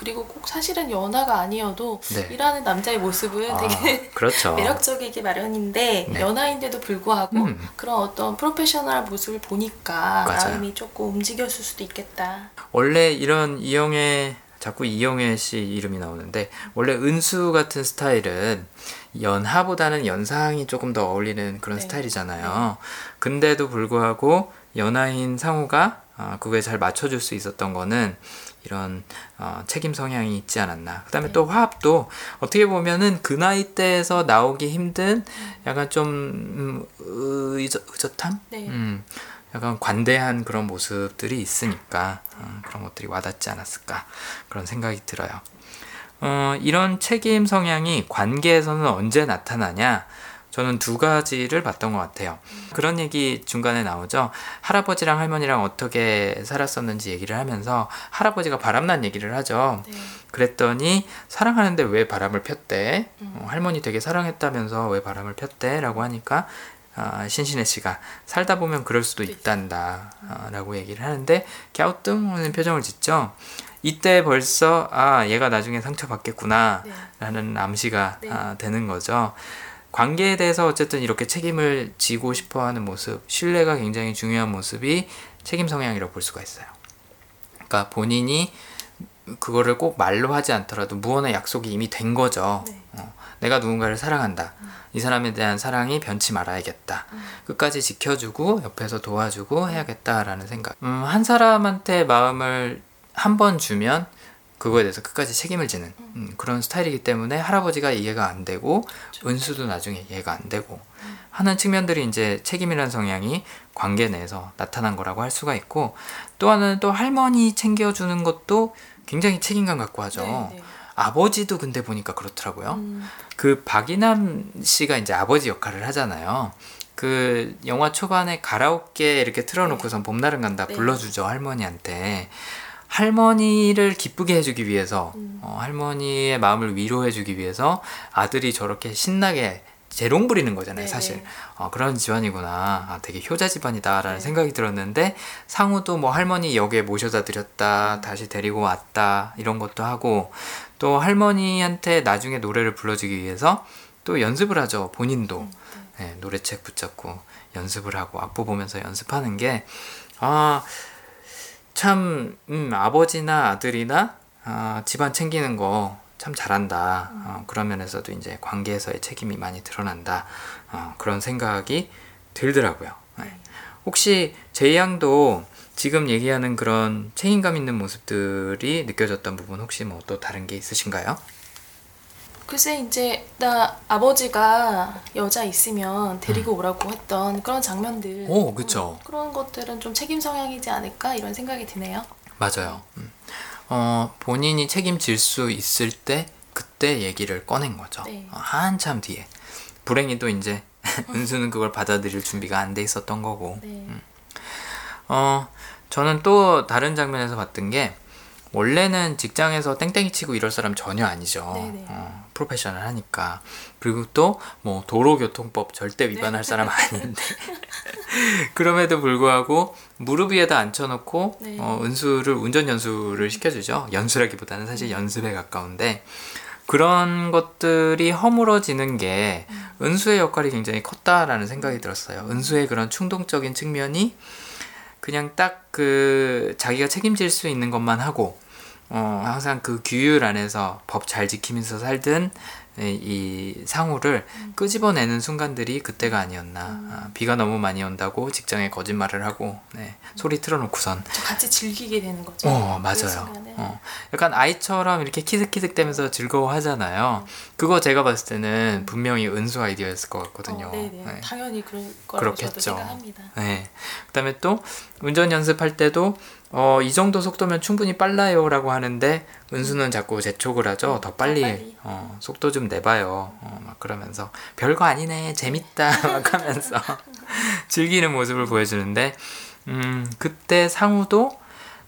그리고 꼭 사실은 연하가 아니어도 네. 일하는 남자의 모습은 아, 되게 그렇죠. 매력적이기 마련인데 네. 연하인데도 불구하고 음. 그런 어떤 프로페셔널 모습을 보니까 맞아요. 마음이 조금 움직였을 수도 있겠다. 원래 이런 이영애 자꾸 이영애 씨 이름이 나오는데 원래 은수 같은 스타일은 연하보다는 연상이 조금 더 어울리는 그런 네. 스타일이잖아요. 근데도 불구하고 연하인 상우가 어, 그거에 잘 맞춰줄 수 있었던 거는 이런 어, 책임 성향이 있지 않았나. 그다음에 네. 또 화합도 어떻게 보면은 그 나이 대에서 나오기 힘든 약간 좀 음, 의젓, 의젓함, 네. 음, 약간 관대한 그런 모습들이 있으니까 어, 그런 것들이 와닿지 않았을까 그런 생각이 들어요. 어, 이런 책임 성향이 관계에서는 언제 나타나냐? 저는 두 가지를 봤던 것 같아요. 그런 얘기 중간에 나오죠. 할아버지랑 할머니랑 어떻게 살았었는지 얘기를 하면서 할아버지가 바람난 얘기를 하죠. 네. 그랬더니 사랑하는데 왜 바람을 폈대? 어, 할머니 되게 사랑했다면서 왜 바람을 폈대? 라고 하니까 아, 신신혜 씨가 살다 보면 그럴 수도 있단다 아, 라고 얘기를 하는데 갸우뚱 하는 표정을 짓죠. 이때 벌써 아 얘가 나중에 상처 받겠구나 네. 라는 암시가 네. 아, 되는 거죠. 관계에 대해서 어쨌든 이렇게 책임을 지고 싶어 하는 모습, 신뢰가 굉장히 중요한 모습이 책임 성향이라고 볼 수가 있어요. 그러니까 본인이 그거를 꼭 말로 하지 않더라도 무언의 약속이 이미 된 거죠. 네. 어, 내가 누군가를 사랑한다. 이 사람에 대한 사랑이 변치 말아야겠다. 끝까지 지켜주고 옆에서 도와주고 해야겠다라는 생각. 음, 한 사람한테 마음을 한 번 주면 그거에 대해서 끝까지 책임을 지는 음, 그런 스타일이기 때문에 할아버지가 이해가 안 되고 은수도 나중에 이해가 안 되고 하는 측면들이 이제 책임이라는 성향이 관계 내에서 나타난 거라고 할 수가 있고 또 하나는 또 할머니 챙겨주는 것도 굉장히 책임감 갖고 하죠. 네, 네. 아버지도 근데 보니까 그렇더라고요. 음, 그 박이남 씨가 이제 아버지 역할을 하잖아요. 그 영화 초반에 가라오케 이렇게 틀어놓고선 봄날은 간다 네. 불러주죠 할머니한테 할머니를 기쁘게 해주기 위해서 음. 어, 할머니의 마음을 위로해주기 위해서 아들이 저렇게 신나게 재롱 부리는 거잖아요 네, 사실 네. 어, 그런 집안이구나 아, 되게 효자 집안이다라는 네. 생각이 들었는데 상우도 뭐 할머니 역에 모셔다 드렸다 다시 데리고 왔다 이런 것도 하고 또 할머니한테 나중에 노래를 불러주기 위해서 또 연습을 하죠 본인도 네, 노래책 붙잡고 연습을 하고 악보 보면서 연습하는 게 아, 참 음, 아버지나 아들이나 아, 집안 챙기는 거 참 잘한다. 어, 그런 면에서도 이제 관계에서의 책임이 많이 드러난다. 어, 그런 생각이 들더라고요. 네. 혹시 제이 양도 지금 얘기하는 그런 책임감 있는 모습들이 느껴졌던 부분 혹시 뭐 또 다른 게 있으신가요? 글쎄 이제 나 아버지가 여자 있으면 데리고 오라고 했던 그런 장면들 음. 오, 그쵸. 음, 그런 것들은 좀 책임 성향이지 않을까 이런 생각이 드네요. 맞아요. 음. 어, 본인이 책임질 수 있을 때 그때 얘기를 꺼낸 거죠. 네. 어, 한참 뒤에. 불행히도 이제 은수는 그걸 받아들일 준비가 안 돼 있었던 거고. 네. 어, 저는 또 다른 장면에서 봤던 게 원래는 직장에서 땡땡이 치고 이럴 사람 전혀 아니죠. 네네. 어, 프로페셔널 하니까. 그리고 또 뭐 도로교통법 절대 위반할 사람 아닌데. 그럼에도 불구하고 무릎 위에다 앉혀놓고 네. 어, 은수를 운전 연수를 시켜주죠. 연수라기보다는 사실 연습에 가까운데 그런 것들이 허물어지는 게 은수의 역할이 굉장히 컸다라는 생각이 들었어요. 은수의 그런 충동적인 측면이 그냥 딱 그 자기가 책임질 수 있는 것만 하고 어, 항상 그 규율 안에서 법 잘 지키면서 살던 이- 이 상우를 끄집어내는 순간들이 그때가 아니었나. 아, 비가 너무 많이 온다고 직장에 거짓말을 하고 네, 소리 틀어놓고선 저 같이 즐기게 되는 거죠. 어그 맞아요. 순간에. 어, 약간 아이처럼 이렇게 키득키득대면서 즐거워하잖아요. 그거 제가 봤을 때는 분명히 은수 아이디어였을 것 같거든요. 어. 네. 당연히 그럴 거라고 그렇겠죠. 생각합니다. 네. 그다음에 또 운전 연습할 때도 어, 이 정도 속도면 충분히 빨라요 라고 하는데 은수는 자꾸 재촉을 하죠. 더 빨리, 더 빨리. 어, 속도 좀 내봐요. 어, 막 그러면서 별거 아니네, 재밌다 막 하면서 즐기는 모습을 보여주는데 음, 그때 상우도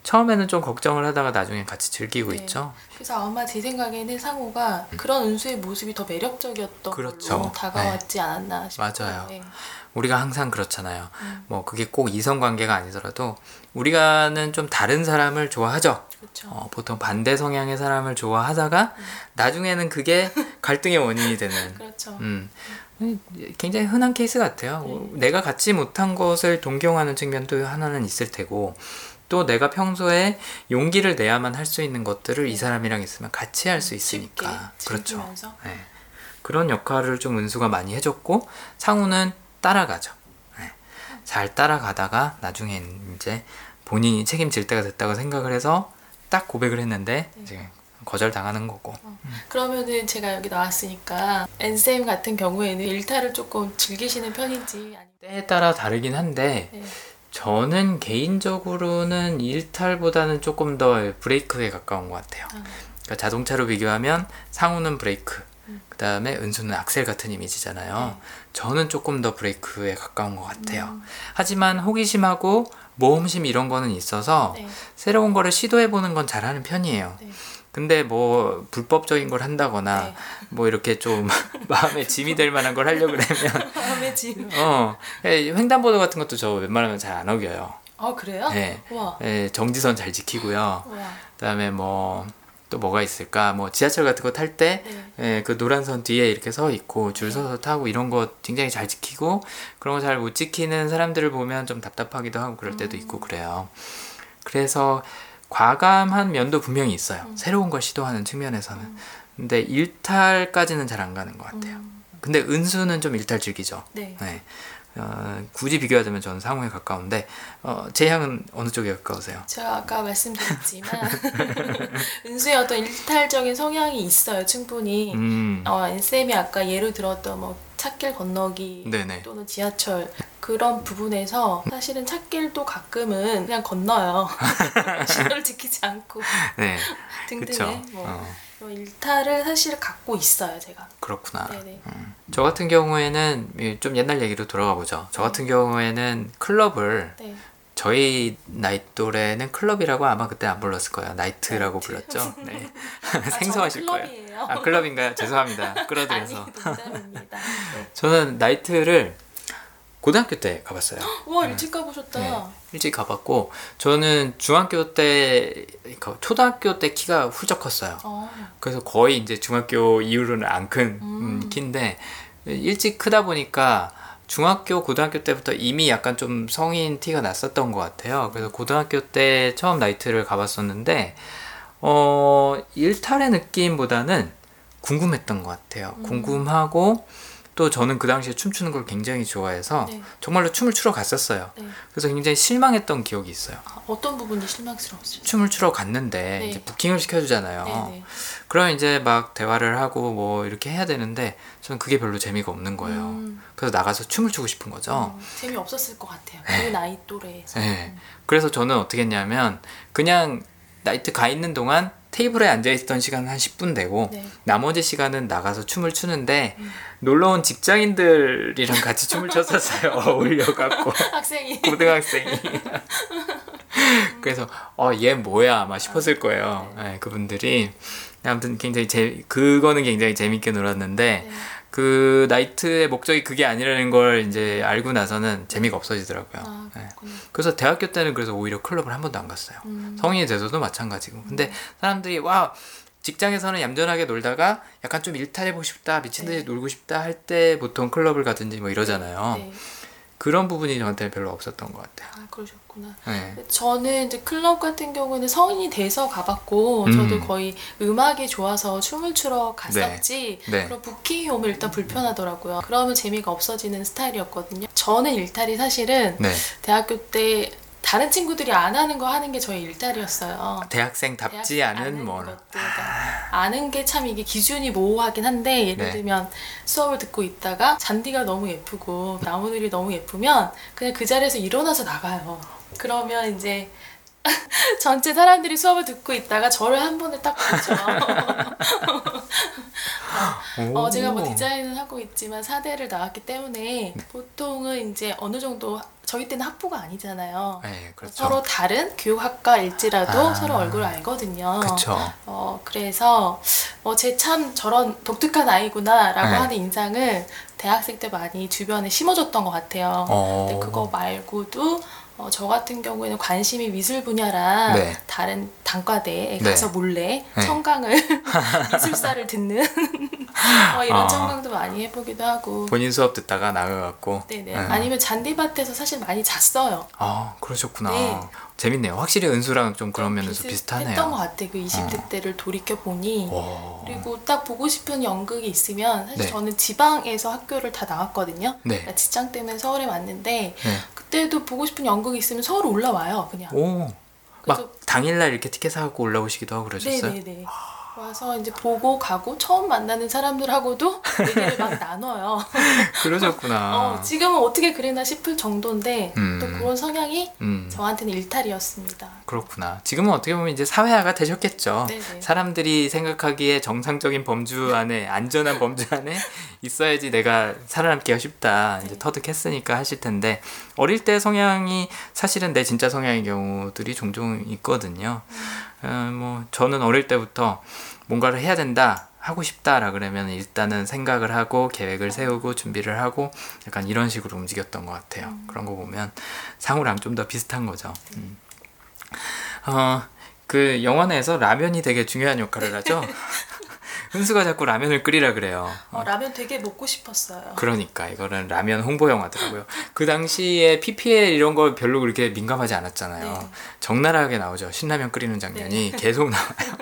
처음에는 좀 걱정을 하다가 나중에 같이 즐기고 네. 있죠. 그래서 아마 제 생각에는 상호가 그런 은수의 모습이 더 매력적이었던 음. 그렇죠. 다가왔지 않았나 싶어요. 맞아요. 네. 우리가 항상 그렇잖아요. 음. 뭐 그게 꼭 이성 관계가 아니더라도 우리가는 좀 다른 사람을 좋아하죠. 그렇죠. 어, 보통 반대 성향의 사람을 좋아하다가 나중에는 그게 갈등의 원인이 되는 그렇죠. 음, 굉장히 흔한 케이스 같아요. 네. 내가 갖지 못한 것을 동경하는 측면도 하나는 있을 테고 또 내가 평소에 용기를 내야만 할 수 있는 것들을 이 사람이랑 있으면 같이 할 수 있으니까 그렇죠. 네. 그런 역할을 좀 은수가 많이 해줬고 상우는 따라가죠. 네. 잘 따라가다가 나중에 이제 본인이 책임질 때가 됐다고 생각을 해서 딱 고백을 했는데 네. 이제 거절당하는 거고. 그러면은 제가 여기 나왔으니까 엔쌤 같은 경우에는 일탈을 조금 즐기시는 편인지 아니면 때에 따라 다르긴 한데 네. 저는 개인적으로는 일탈보다는 조금 더 브레이크에 가까운 것 같아요. 아, 그러니까 자동차로 비교하면 상우는 브레이크, 음. 그 다음에 은수는 악셀 같은 이미지잖아요. 저는 조금 더 브레이크에 가까운 것 같아요. 음. 하지만 호기심하고 모험심 이런 거는 있어서 네. 새로운 거를 시도해 보는 건 잘하는 편이에요. 네. 근데 뭐 불법적인 걸 한다거나 네. 뭐 이렇게 좀 마음에 짐이 될 만한 걸 하려고 그러면 마음의 짐. 어 예, 횡단보도 같은 것도 저 웬만하면 잘 안 어겨요. 아 그래요? 네. 와. 예, 정지선 잘 지키고요. 와. 그다음에 뭐 또 뭐가 있을까? 뭐 지하철 같은 거 탈때 네. 그 노란 선 뒤에 이렇게 서 있고 줄 서서 타고 이런 거 굉장히 잘 지키고 그런 거 잘 못 지키는 사람들을 보면 좀 답답하기도 하고 그럴 때도 있고 그래요. 그래서 과감한 면도 분명히 있어요. 새로운 걸 시도하는 측면에서는. 근데 일탈까지는 잘 안 가는 것 같아요. 음, 근데 은수는 좀 일탈 즐기죠. 네. 네. 어, 굳이 비교하자면 저는 상호에 가까운데 어, 제 향은 어느 쪽에 가까우세요? 제가 아까 말씀드렸지만 은수의 어떤 일탈적인 성향이 있어요 충분히. 음, 어, 엔쌤이 아까 예로 들었던 뭐 찾길 건너기 네네. 또는 지하철 그런 부분에서 사실은 찾길도 가끔은 그냥 건너요. 신호를 지키지 않고 네, 등등의. 뭐 어, 일탈을 사실 갖고 있어요 제가. 그렇구나. 네네. 저 같은 경우에는 이좀 옛날 얘기로 돌아가 보죠. 저 같은 경우에는 클럽을 네. 저희 나이 또래는 클럽이라고 아마 그때 안 불렀을 거예요. 나이트라고 나이트. 불렀죠. 네. 아, 생소하실 거예요. 아 클럽인가요? 죄송합니다. 아니 끌어들여서. 네. 저는 나이트를 고등학교 때 가봤어요. 와 일찍 가보셨다. 네, 일찍 가봤고 저는 중학교 때그 초등학교 때 키가 훌쩍 컸어요. 어. 그래서 거의 이제 중학교 이후로는 안큰 음. 키인데 일찍 크다 보니까 중학교 고등학교 때부터 이미 약간 좀 성인 티가 났었던 것 같아요. 그래서 고등학교 때 처음 나이트를 가봤었는데 어 일탈의 느낌보다는 궁금했던 것 같아요. 음. 궁금하고 또 저는 그 당시에 춤추는 걸 굉장히 좋아해서 네. 정말로 춤을 추러 갔었어요. 네. 그래서 굉장히 실망했던 기억이 있어요. 아, 어떤 부분이 실망스러웠어요? 춤을 추러 갔는데 네. 이제 부킹을 시켜주잖아요. 네네. 그럼 이제 막 대화를 하고 뭐 이렇게 해야 되는데 저는 그게 별로 재미가 없는 거예요. 음, 그래서 나가서 춤을 추고 싶은 거죠. 음, 재미 없었을 것 같아요. 네. 그 나이 또래에서. 네. 그래서 저는 어떻게 했냐면 그냥 나이트 가 있는 동안 테이블에 앉아 있던 시간은 한 10분 되고 네. 나머지 시간은 나가서 춤을 추는데 음. 놀러 온 직장인들이랑 같이 춤을 췄었어요. 어울려 갖고 학생이 고등학생이. 그래서 어 얘 뭐야 아마 싶었을 거예요. 네, 그분들이 아무튼 굉장히 재 그거는 굉장히 재밌게 놀았는데 네. 그 나이트의 목적이 그게 아니라는 걸 이제 알고 나서는 재미가 없어지더라고요. 아, 네. 그래서 대학교 때는 그래서 오히려 클럽을 한 번도 안 갔어요. 음. 성인이 돼서도 마찬가지고. 근데 사람들이 와 직장에서는 얌전하게 놀다가 약간 좀 일탈해보고 싶다, 미친 듯이 네. 놀고 싶다 할 때 보통 클럽을 가든지 뭐 이러잖아요. 네. 그런 부분이 저한테는 별로 없었던 것 같아요. 아 그러셨구나. 네. 저는 이제 클럽 같은 경우는 성인이 돼서 가봤고 음. 저도 거의 음악이 좋아서 춤을 추러 갔었지 네. 그럼 부킹이 오면 일단 불편하더라고요. 그러면 재미가 없어지는 스타일이었거든요. 저는 일탈이 사실은 네. 대학교 때 다른 친구들이 안 하는 거 하는 게 저의 일탈이었어요. 대학생답지 대학- 않은 뭐 것들, 그러니까 아는 게 참 이게 기준이 모호하긴 한데 예를 네. 들면 수업을 듣고 있다가 잔디가 너무 예쁘고 나무들이 너무 예쁘면 그냥 그 자리에서 일어나서 나가요. 그러면 이제 전체 사람들이 수업을 듣고 있다가 저를 한 번에 딱 보죠. 어, 제가 뭐 디자인을 하고 있지만 사대를 나왔기 때문에 보통은 이제 어느 정도 저희 때는 학부가 아니잖아요. 네, 그렇죠. 서로 다른 교육학과일지라도 아. 서로 얼굴 알거든요. 그쵸. 어, 그래서 어, 쟤 참 저런 독특한 아이구나라고 네. 하는 인상을 대학생 때 많이 주변에 심어줬던 것 같아요. 어. 근데 그거 말고도 어, 저 같은 경우에는 관심이 미술 분야라 네. 다른 단과대에 네. 가서 몰래 네. 청강을 미술사를 듣는 어, 이런 아. 청강도 많이 해보기도 하고 본인 수업 듣다가 나가갖고. 네네 네. 아니면 잔디밭에서 사실 많이 잤어요. 아 그러셨구나. 네. 재밌네요. 확실히 은수랑 좀 그런 면에서 것 비슷하네요. 어. 같아. 그 20대 때를 돌이켜 보니 오. 그리고 딱 보고 싶은 연극이 있으면 사실 네. 저는 지방에서 학교를 다 나왔거든요. 네. 그러니까 직장 때문에 서울에 왔는데 네. 그때도 보고 싶은 연극이 있으면 서울 올라와요. 그냥. 오. 막 당일날 이렇게 티켓 사갖고 올라오시기도 하고 그러셨어요? 네네네. 와서 이제 보고 가고 처음 만나는 사람들하고도 얘기를 막 나눠요. 그러셨구나. 어, 지금은 어떻게 그랬나 싶을 정도인데 음. 또 그런 성향이 음. 저한테는 일탈이었습니다. 그렇구나. 지금은 어떻게 보면 이제 사회화가 되셨겠죠. 네네. 사람들이 생각하기에 정상적인 범주 안에 안전한 범주 안에 있어야지 내가 살아남기가 쉽다. 이제 네. 터득했으니까 하실 텐데 어릴 때 성향이 사실은 내 진짜 성향의 경우들이 종종 있거든요. 어, 뭐 저는 어릴 때부터 뭔가를 해야 된다. 하고 싶다라 그러면 일단은 생각을 하고 계획을 세우고 준비를 하고 약간 이런 식으로 움직였던 것 같아요. 그런 거 보면 상우랑 좀 더 비슷한 거죠. 음. 어, 그 영화 내에서 라면이 되게 중요한 역할을 하죠. 은수가 자꾸 라면을 끓이라 그래요. 어, 라면 되게 먹고 싶었어요. 그러니까 이거는 라면 홍보 영화더라고요. 그 당시에 PPL 이런 거 별로 그렇게 민감하지 않았잖아요. 네. 적나라하게 나오죠. 신라면 끓이는 장면이 계속 나와요.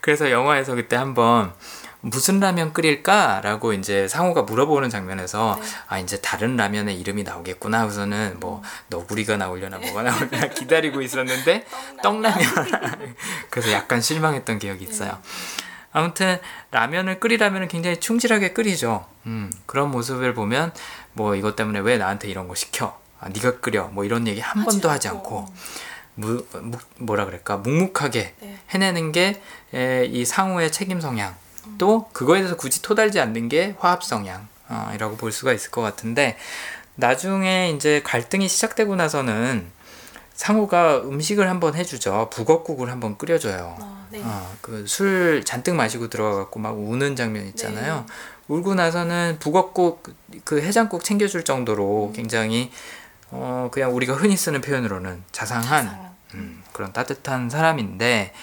그래서 영화에서 그때 한번 무슨 라면 끓일까라고 이제 상호가 물어보는 장면에서 네. 아 이제 다른 라면의 이름이 나오겠구나. 우선은 뭐 너구리가 나오려나 뭐가 나오려나 기다리고 있었는데 떡라면. 그래서 약간 실망했던 기억이 있어요. 아무튼 라면을 끓이라면 굉장히 충실하게 끓이죠. 음, 그런 모습을 보면 뭐 이것 때문에 왜 나한테 이런 거 시켜? 아, 네가 끓여. 뭐 이런 얘기 한 번도 하지 않고 무, 무, 뭐라 그럴까 묵묵하게 네. 해내는 게 이 상우의 책임 성향 또 그거에 대해서 굳이 토달지 않는 게 화합 성향이라고 볼 수가 있을 것 같은데 나중에 이제 갈등이 시작되고 나서는 상우가 음식을 한번 해주죠 북엇국을 한번 끓여줘요. 어, 네. 그술 잔뜩 마시고 들어가갖고 막 우는 장면 있잖아요. 네. 울고 나서는 북엇국 그 해장국 챙겨줄 정도로 음. 굉장히 어 그냥 우리가 흔히 쓰는 표현으로는 자상한 사랑. 음, 그런 따뜻한 사람인데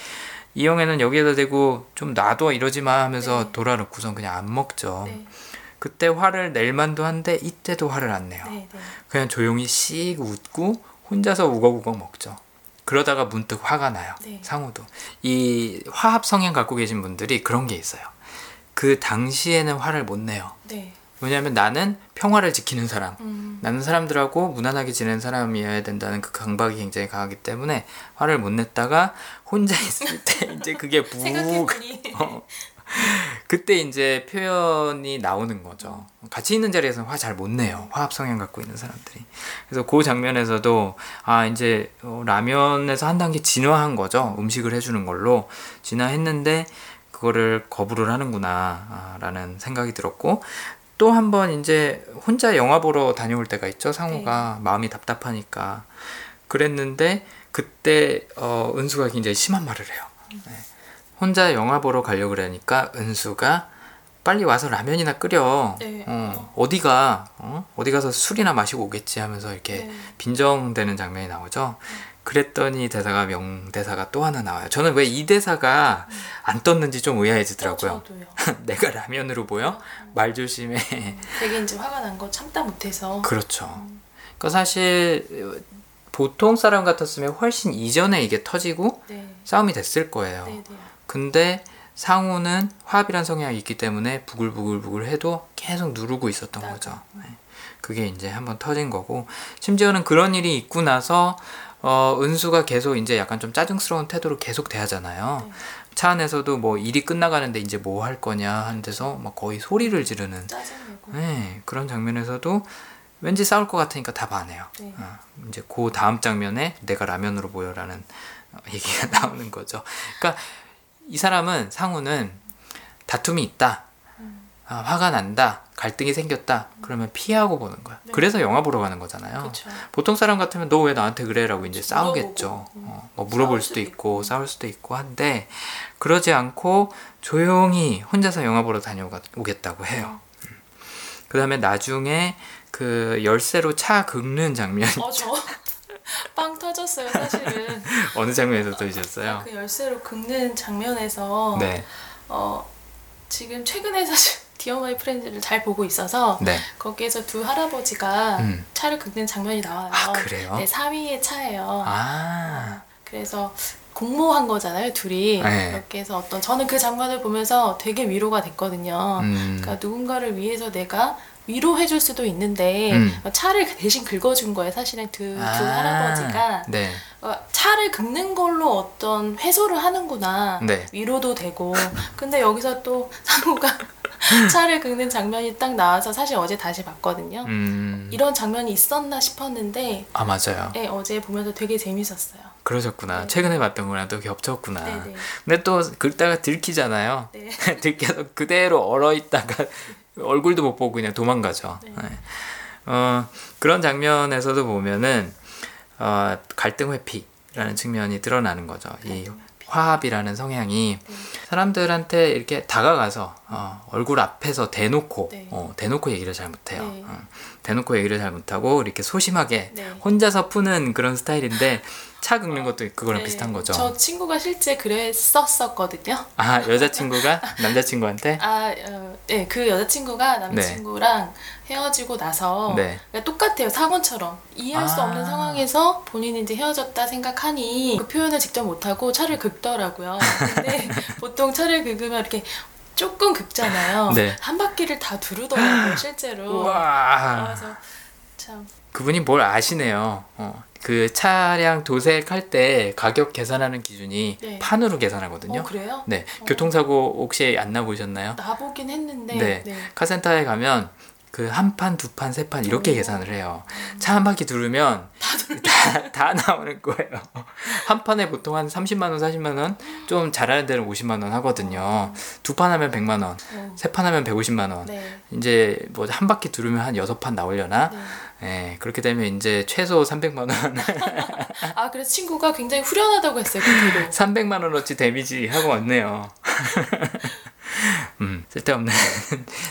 이영애는 여기에다 대고 좀 놔둬 이러지 마 하면서 네. 돌아놓고선 그냥 안 먹죠. 네. 그때 화를 낼 만도 한데 이때도 화를 안 내요. 네, 네. 그냥 조용히 씩 웃고 혼자서 우걱우걱 먹죠. 그러다가 문득 화가 나요. 네. 상우도. 이 화합 성향 갖고 계신 분들이 그런 게 있어요. 그 당시에는 화를 못 내요. 네. 왜냐하면 나는 평화를 지키는 사람. 음, 나는 사람들하고 무난하게 지내는 사람이어야 된다는 그 강박이 굉장히 강하기 때문에 화를 못 냈다가 혼자 있을 때 이제 그게 북 생각해보니 어. 그때 이제 표현이 나오는 거죠. 같이 있는 자리에서는 화 잘 못 내요. 화합 성향 갖고 있는 사람들이. 그래서 그 장면에서도 아 이제 어, 라면에서 한 단계 진화한 거죠. 음식을 해주는 걸로 진화했는데 그거를 거부를 하는구나라는 생각이 들었고 또 한 번 이제 혼자 영화 보러 다녀올 때가 있죠. 상호가 마음이 답답하니까 그랬는데 그때 어, 은수가 굉장히 심한 말을 해요. 네. 혼자 영화 보러 가려고 그러니까 은수가 빨리 와서 라면이나 끓여. 네. 어, 어디가 어? 어디 가서 술이나 마시고 오겠지 하면서 이렇게 네. 빈정되는 장면이 나오죠. 그랬더니 대사가 명대사가 또 하나 나와요. 저는 왜 이 대사가 안 떴는지 좀 의아해지더라고요. 어. 내가 라면으로 보여? 말 조심해. 되게 이제 화가 난 거 참다 못해서 그렇죠. 그러니까 사실 보통 사람 같았으면 훨씬 이전에 이게 터지고 네. 싸움이 됐을 거예요. 네, 네. 근데 상우는 화합이란 성향이 있기 때문에 부글부글부글 해도 계속 누르고 있었던 맞아. 거죠. 네. 그게 이제 한번 터진 거고 심지어는 그런 일이 있고 나서 어, 은수가 계속 이제 약간 좀 짜증스러운 태도로 계속 대하잖아요. 네. 차 안에서도 뭐 일이 끝나가는데 이제 뭐 할 거냐 하는 데서 막 거의 소리를 지르는 네, 그런 장면에서도 왠지 싸울 것 같으니까 답안 해요. 네. 어, 이제 그 다음 장면에 내가 라면으로 보여라는 어, 얘기가 나오는 거죠. 그러니까 이 사람은 상우는 다툼이 있다, 아, 화가 난다, 갈등이 생겼다. 그러면 피하고 보는 거야. 네. 그래서 영화 보러 가는 거잖아요. 그렇죠. 보통 사람 같으면 너 왜 나한테 그래라고 이제. 싸우겠죠. 음. 어, 뭐 물어볼 수도 있고, 있고. 싸울 수도 있고 한데 그러지 않고 조용히 혼자서 영화 보러 다녀오겠다고 해요. 음. 그 다음에 나중에 그 열쇠로 차 긁는 장면 어, 저 빵 터졌어요, 사실은. 어느 장면에서 들으셨어요? 그 열쇠로 긁는 장면에서 네, 어, 지금 최근에 사실 Dear My Friends를 잘 보고 있어서 네. 거기에서 두 할아버지가 음. 차를 긁는 장면이 나와요. 아, 그래요? 네, 사위의 차예요. 아, 그래서 공모한 거잖아요, 둘이. 네. 이렇게 해서 어떤 저는 그 장면을 보면서 되게 위로가 됐거든요. 음, 그러니까 누군가를 위해서 내가 위로해 줄 수도 있는데 음. 차를 대신 긁어준 거예요. 사실은 두, 두 할아버지가 네, 어, 차를 긁는 걸로 어떤 해소를 하는구나. 네. 위로도 되고. 근데 여기서 또 상우가 차를 긁는 장면이 딱 나와서 사실 어제 다시 봤거든요. 음, 이런 장면이 있었나 싶었는데 아 맞아요. 네, 어제 보면서 되게 재밌었어요. 그러셨구나. 네. 최근에 봤던 거랑 또 겹쳤구나. 네네. 근데 또 긁다가 들키잖아요. 네. 들켜서 그대로 얼어 있다가 얼굴도 못 보고 그냥 도망가죠. 네. 네. 어, 그런 장면에서도 보면은 어, 갈등 회피라는 측면이 드러나는 거죠. 이. 화합이라는 성향이 네. 사람들한테 이렇게 다가가서 어, 얼굴 앞에서 대놓고 네. 어, 대놓고 얘기를 잘 못해요. 네. 어, 대놓고 얘기를 잘 못하고 이렇게 소심하게 네. 혼자서 푸는 그런 스타일인데 차 긁는 것도 그거랑 네. 비슷한 거죠. 저 친구가 실제 그랬었었거든요. 아 여자친구가 남자친구한테 아, 어, 네, 그 여자친구가 남자친구랑 헤어지고 나서 네. 그러니까 똑같아요 상원처럼 이해할 수 아. 없는 상황에서 본인이 이제 헤어졌다 생각하니 그 표현을 직접 못하고 차를 긁더라고요. 근데 보통 차를 긁으면 이렇게 조금 긁잖아요. 네. 한 바퀴를 다 두르더라고요 실제로. 우와 그래서 참 그분이 뭘 아시네요. 어, 그 차량 도색할 때 가격 계산하는 기준이 네. 판으로 계산하거든요. 어, 그래요? 네, 교통사고 혹시 안 나보셨나요? 나보긴 했는데 네. 네. 카센터에 가면 그 한 판, 두 판, 세 판 이렇게 오. 계산을 해요. 차한 바퀴 두르면 다, 다 나오는 거예요. 한 판에 보통 한 30만 원, 40만 원, 좀 잘하는 데는 50만 원 하거든요. 두 판 하면 100만 원, 어, 세판 하면 150만 원. 네. 이제 뭐 한 바퀴 두르면 한 여섯 판 나오려나? 네. 예, 그렇게 되면 이제 최소 300만 원, 아 그래서 친구가 굉장히 후련하다고 했어요 그 뒤로. 300만 원어치 데미지 하고 왔네요. 음, 쓸데없는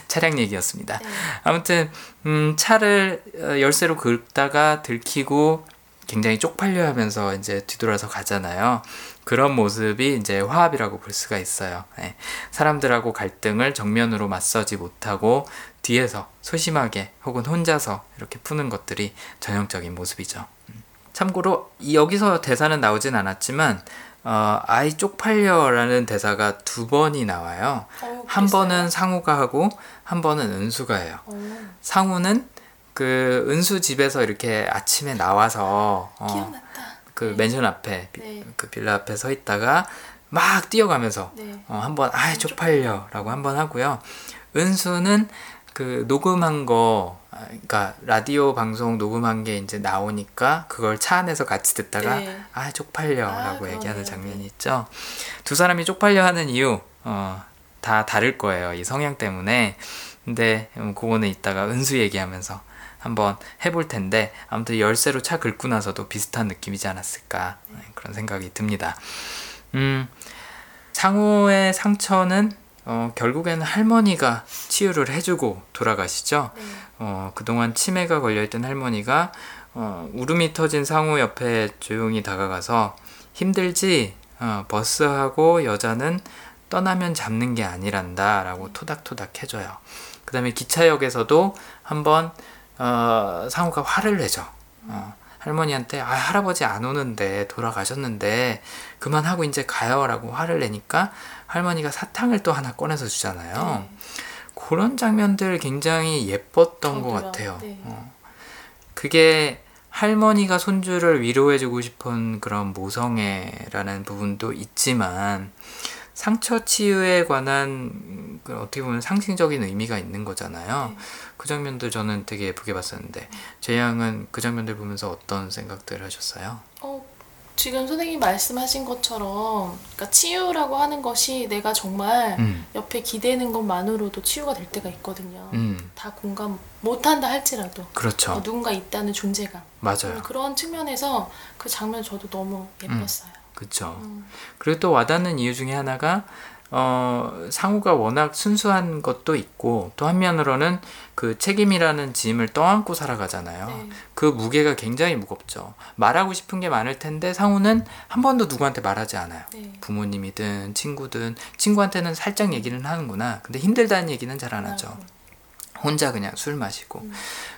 차량 얘기였습니다. 네. 아무튼 음, 차를 어, 열쇠로 긁다가 들키고 굉장히 쪽팔려 하면서 이제 뒤돌아서 가잖아요. 그런 모습이 이제 화합이라고 볼 수가 있어요. 예. 사람들하고 갈등을 정면으로 맞서지 못하고 뒤에서 소심하게 혹은 혼자서 이렇게 푸는 것들이 전형적인 모습이죠. 음. 참고로 이 여기서 대사는 나오진 않았지만 어, 아이 쪽팔려라는 대사가 두 번이 나와요. 어, 한? 번은 상우가 하고 한 번은 은수가 해요. 어, 상우는 그 은수 집에서 이렇게 아침에 나와서 어. 그 네. 맨션 앞에 비- 네. 그 빌라 앞에 서 있다가 막 뛰어가면서 네. 어, 한번 아 쪽팔려라고 한 번 하고요. 은수는 그 녹음한 거 아, 그러니까 라디오 방송 녹음한 게 이제 나오니까 그걸 차 안에서 같이 듣다가 네. 아 쪽팔려라고 아, 얘기하는 그러네요. 장면이 네. 있죠. 두 사람이 쪽팔려 하는 이유 어, 다 다를 거예요. 이 성향 때문에. 근데 음, 그거는 이따가 은수 얘기하면서 한번 해볼 텐데 아무튼 열쇠로 차 긁고 나서도 비슷한 느낌이지 않았을까 네, 그런 생각이 듭니다. 음, 상우의 상처는 어, 결국에는 할머니가 치유를 해주고 돌아가시죠. 네. 어, 그동안 치매가 걸려있던 할머니가 어, 울음이 터진 상우 옆에 조용히 다가가서 힘들지 어, 버스하고 여자는 떠나면 잡는 게 아니란다 라고 토닥토닥 해줘요. 그 다음에 기차역에서도 한번 어, 상우가 화를 내죠. 어, 할머니한테 아 할아버지 안 오는데 돌아가셨는데 그만하고 이제 가요 라고 화를 내니까 할머니가 사탕을 또 하나 꺼내서 주잖아요. 네. 그런 장면들 굉장히 예뻤던 것 저도요. 같아요. 네. 어. 그게 할머니가 손주를 위로해주고 싶은 그런 모성애라는 부분도 있지만 상처 치유에 관한 음, 그 어떻게 보면 상징적인 의미가 있는 거잖아요. 네. 그 장면도 저는 되게 예쁘게 봤었는데 제양은 그 장면들 보면서 어떤 생각들 하셨어요? 어, 지금 선생님 말씀하신 것처럼 그러니까 치유라고 하는 것이 내가 정말 음, 옆에 기대는 것만으로도 치유가 될 때가 있거든요. 음, 다 공감 못한다 할지라도 그렇죠. 어, 누군가 있다는 존재감 맞아요. 그런 측면에서 그 장면 저도 너무 예뻤어요. 그렇죠. 음. 그리고 또 와닿는 이유 중에 하나가 어, 상우가 워낙 순수한 것도 있고 또 한면으로는 그 책임이라는 짐을 떠안고 살아가잖아요. 네. 그 무게가 굉장히 무겁죠. 말하고 싶은 게 많을 텐데 상우는 한 번도 누구한테 말하지 않아요. 네. 부모님이든 친구든 친구한테는 살짝 얘기는 하는구나. 근데 힘들다는 얘기는 잘 안 하죠. 혼자 그냥 술 마시고 음.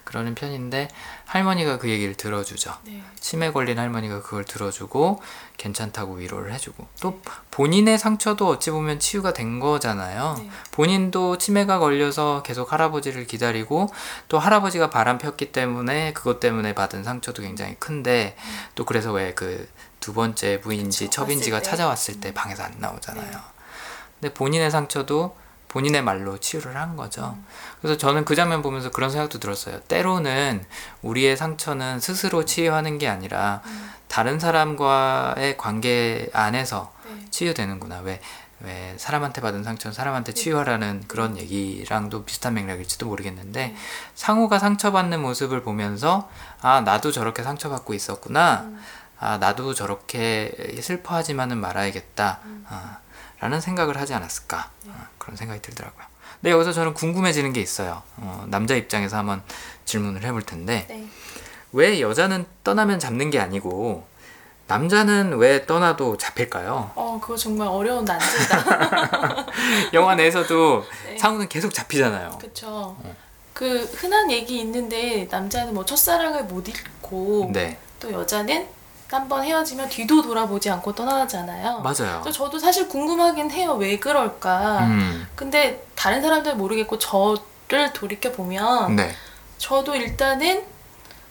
그러는 편인데 할머니가 그 얘기를 들어주죠. 네. 치매 걸린 할머니가 그걸 들어주고 괜찮다고 위로를 해주고 또 본인의 상처도 어찌 보면 치유가 된 거잖아요. 네. 본인도 치매가 걸려서 계속 할아버지를 기다리고 또 할아버지가 바람 폈기 때문에 그것 때문에 받은 상처도 굉장히 큰데 또 그래서 왜 그 두 번째 부인지 첩인지가. 찾아왔을 때 방에서 안 나오잖아요. 네. 근데 본인의 상처도 본인의 말로 치유를 한 거죠. 음. 그래서 저는 그 장면 보면서 그런 생각도 들었어요. 때로는 우리의 상처는 스스로 치유하는 게 아니라 음. 다른 사람과의 관계 안에서 네. 치유되는구나. 왜, 왜 사람한테 받은 상처는 사람한테 치유하라는 그런 얘기랑도 비슷한 맥락일지도 모르겠는데 네. 상우가 상처받는 모습을 보면서 아, 나도 저렇게 상처받고 있었구나. 음. 아, 나도 저렇게 슬퍼하지만은 말아야겠다. 음. 아, 라는 생각을 하지 않았을까. 네. 아, 그런 생각이 들더라고요. 근데 여기서 저는 궁금해지는 게 있어요. 어, 남자 입장에서 한번 질문을 해볼 텐데, 네. 왜 여자는 떠나면 잡는 게 아니고, 남자는 왜 떠나도 잡힐까요? 어, 그거 정말 어려운 난제다. 영화 내에서도 네. 상우는 계속 잡히잖아요. 그쵸. 어. 그 흔한 얘기 있는데 남자는 뭐 첫사랑을 못 잃고 네, 또 여자는 한번 헤어지면 뒤도 돌아보지 않고 떠나잖아요. 맞아요. 그래서 저도 사실 궁금하긴 해요. 왜 그럴까? 음, 근데 다른 사람들 모르겠고 저를 돌이켜 보면 네, 저도 일단은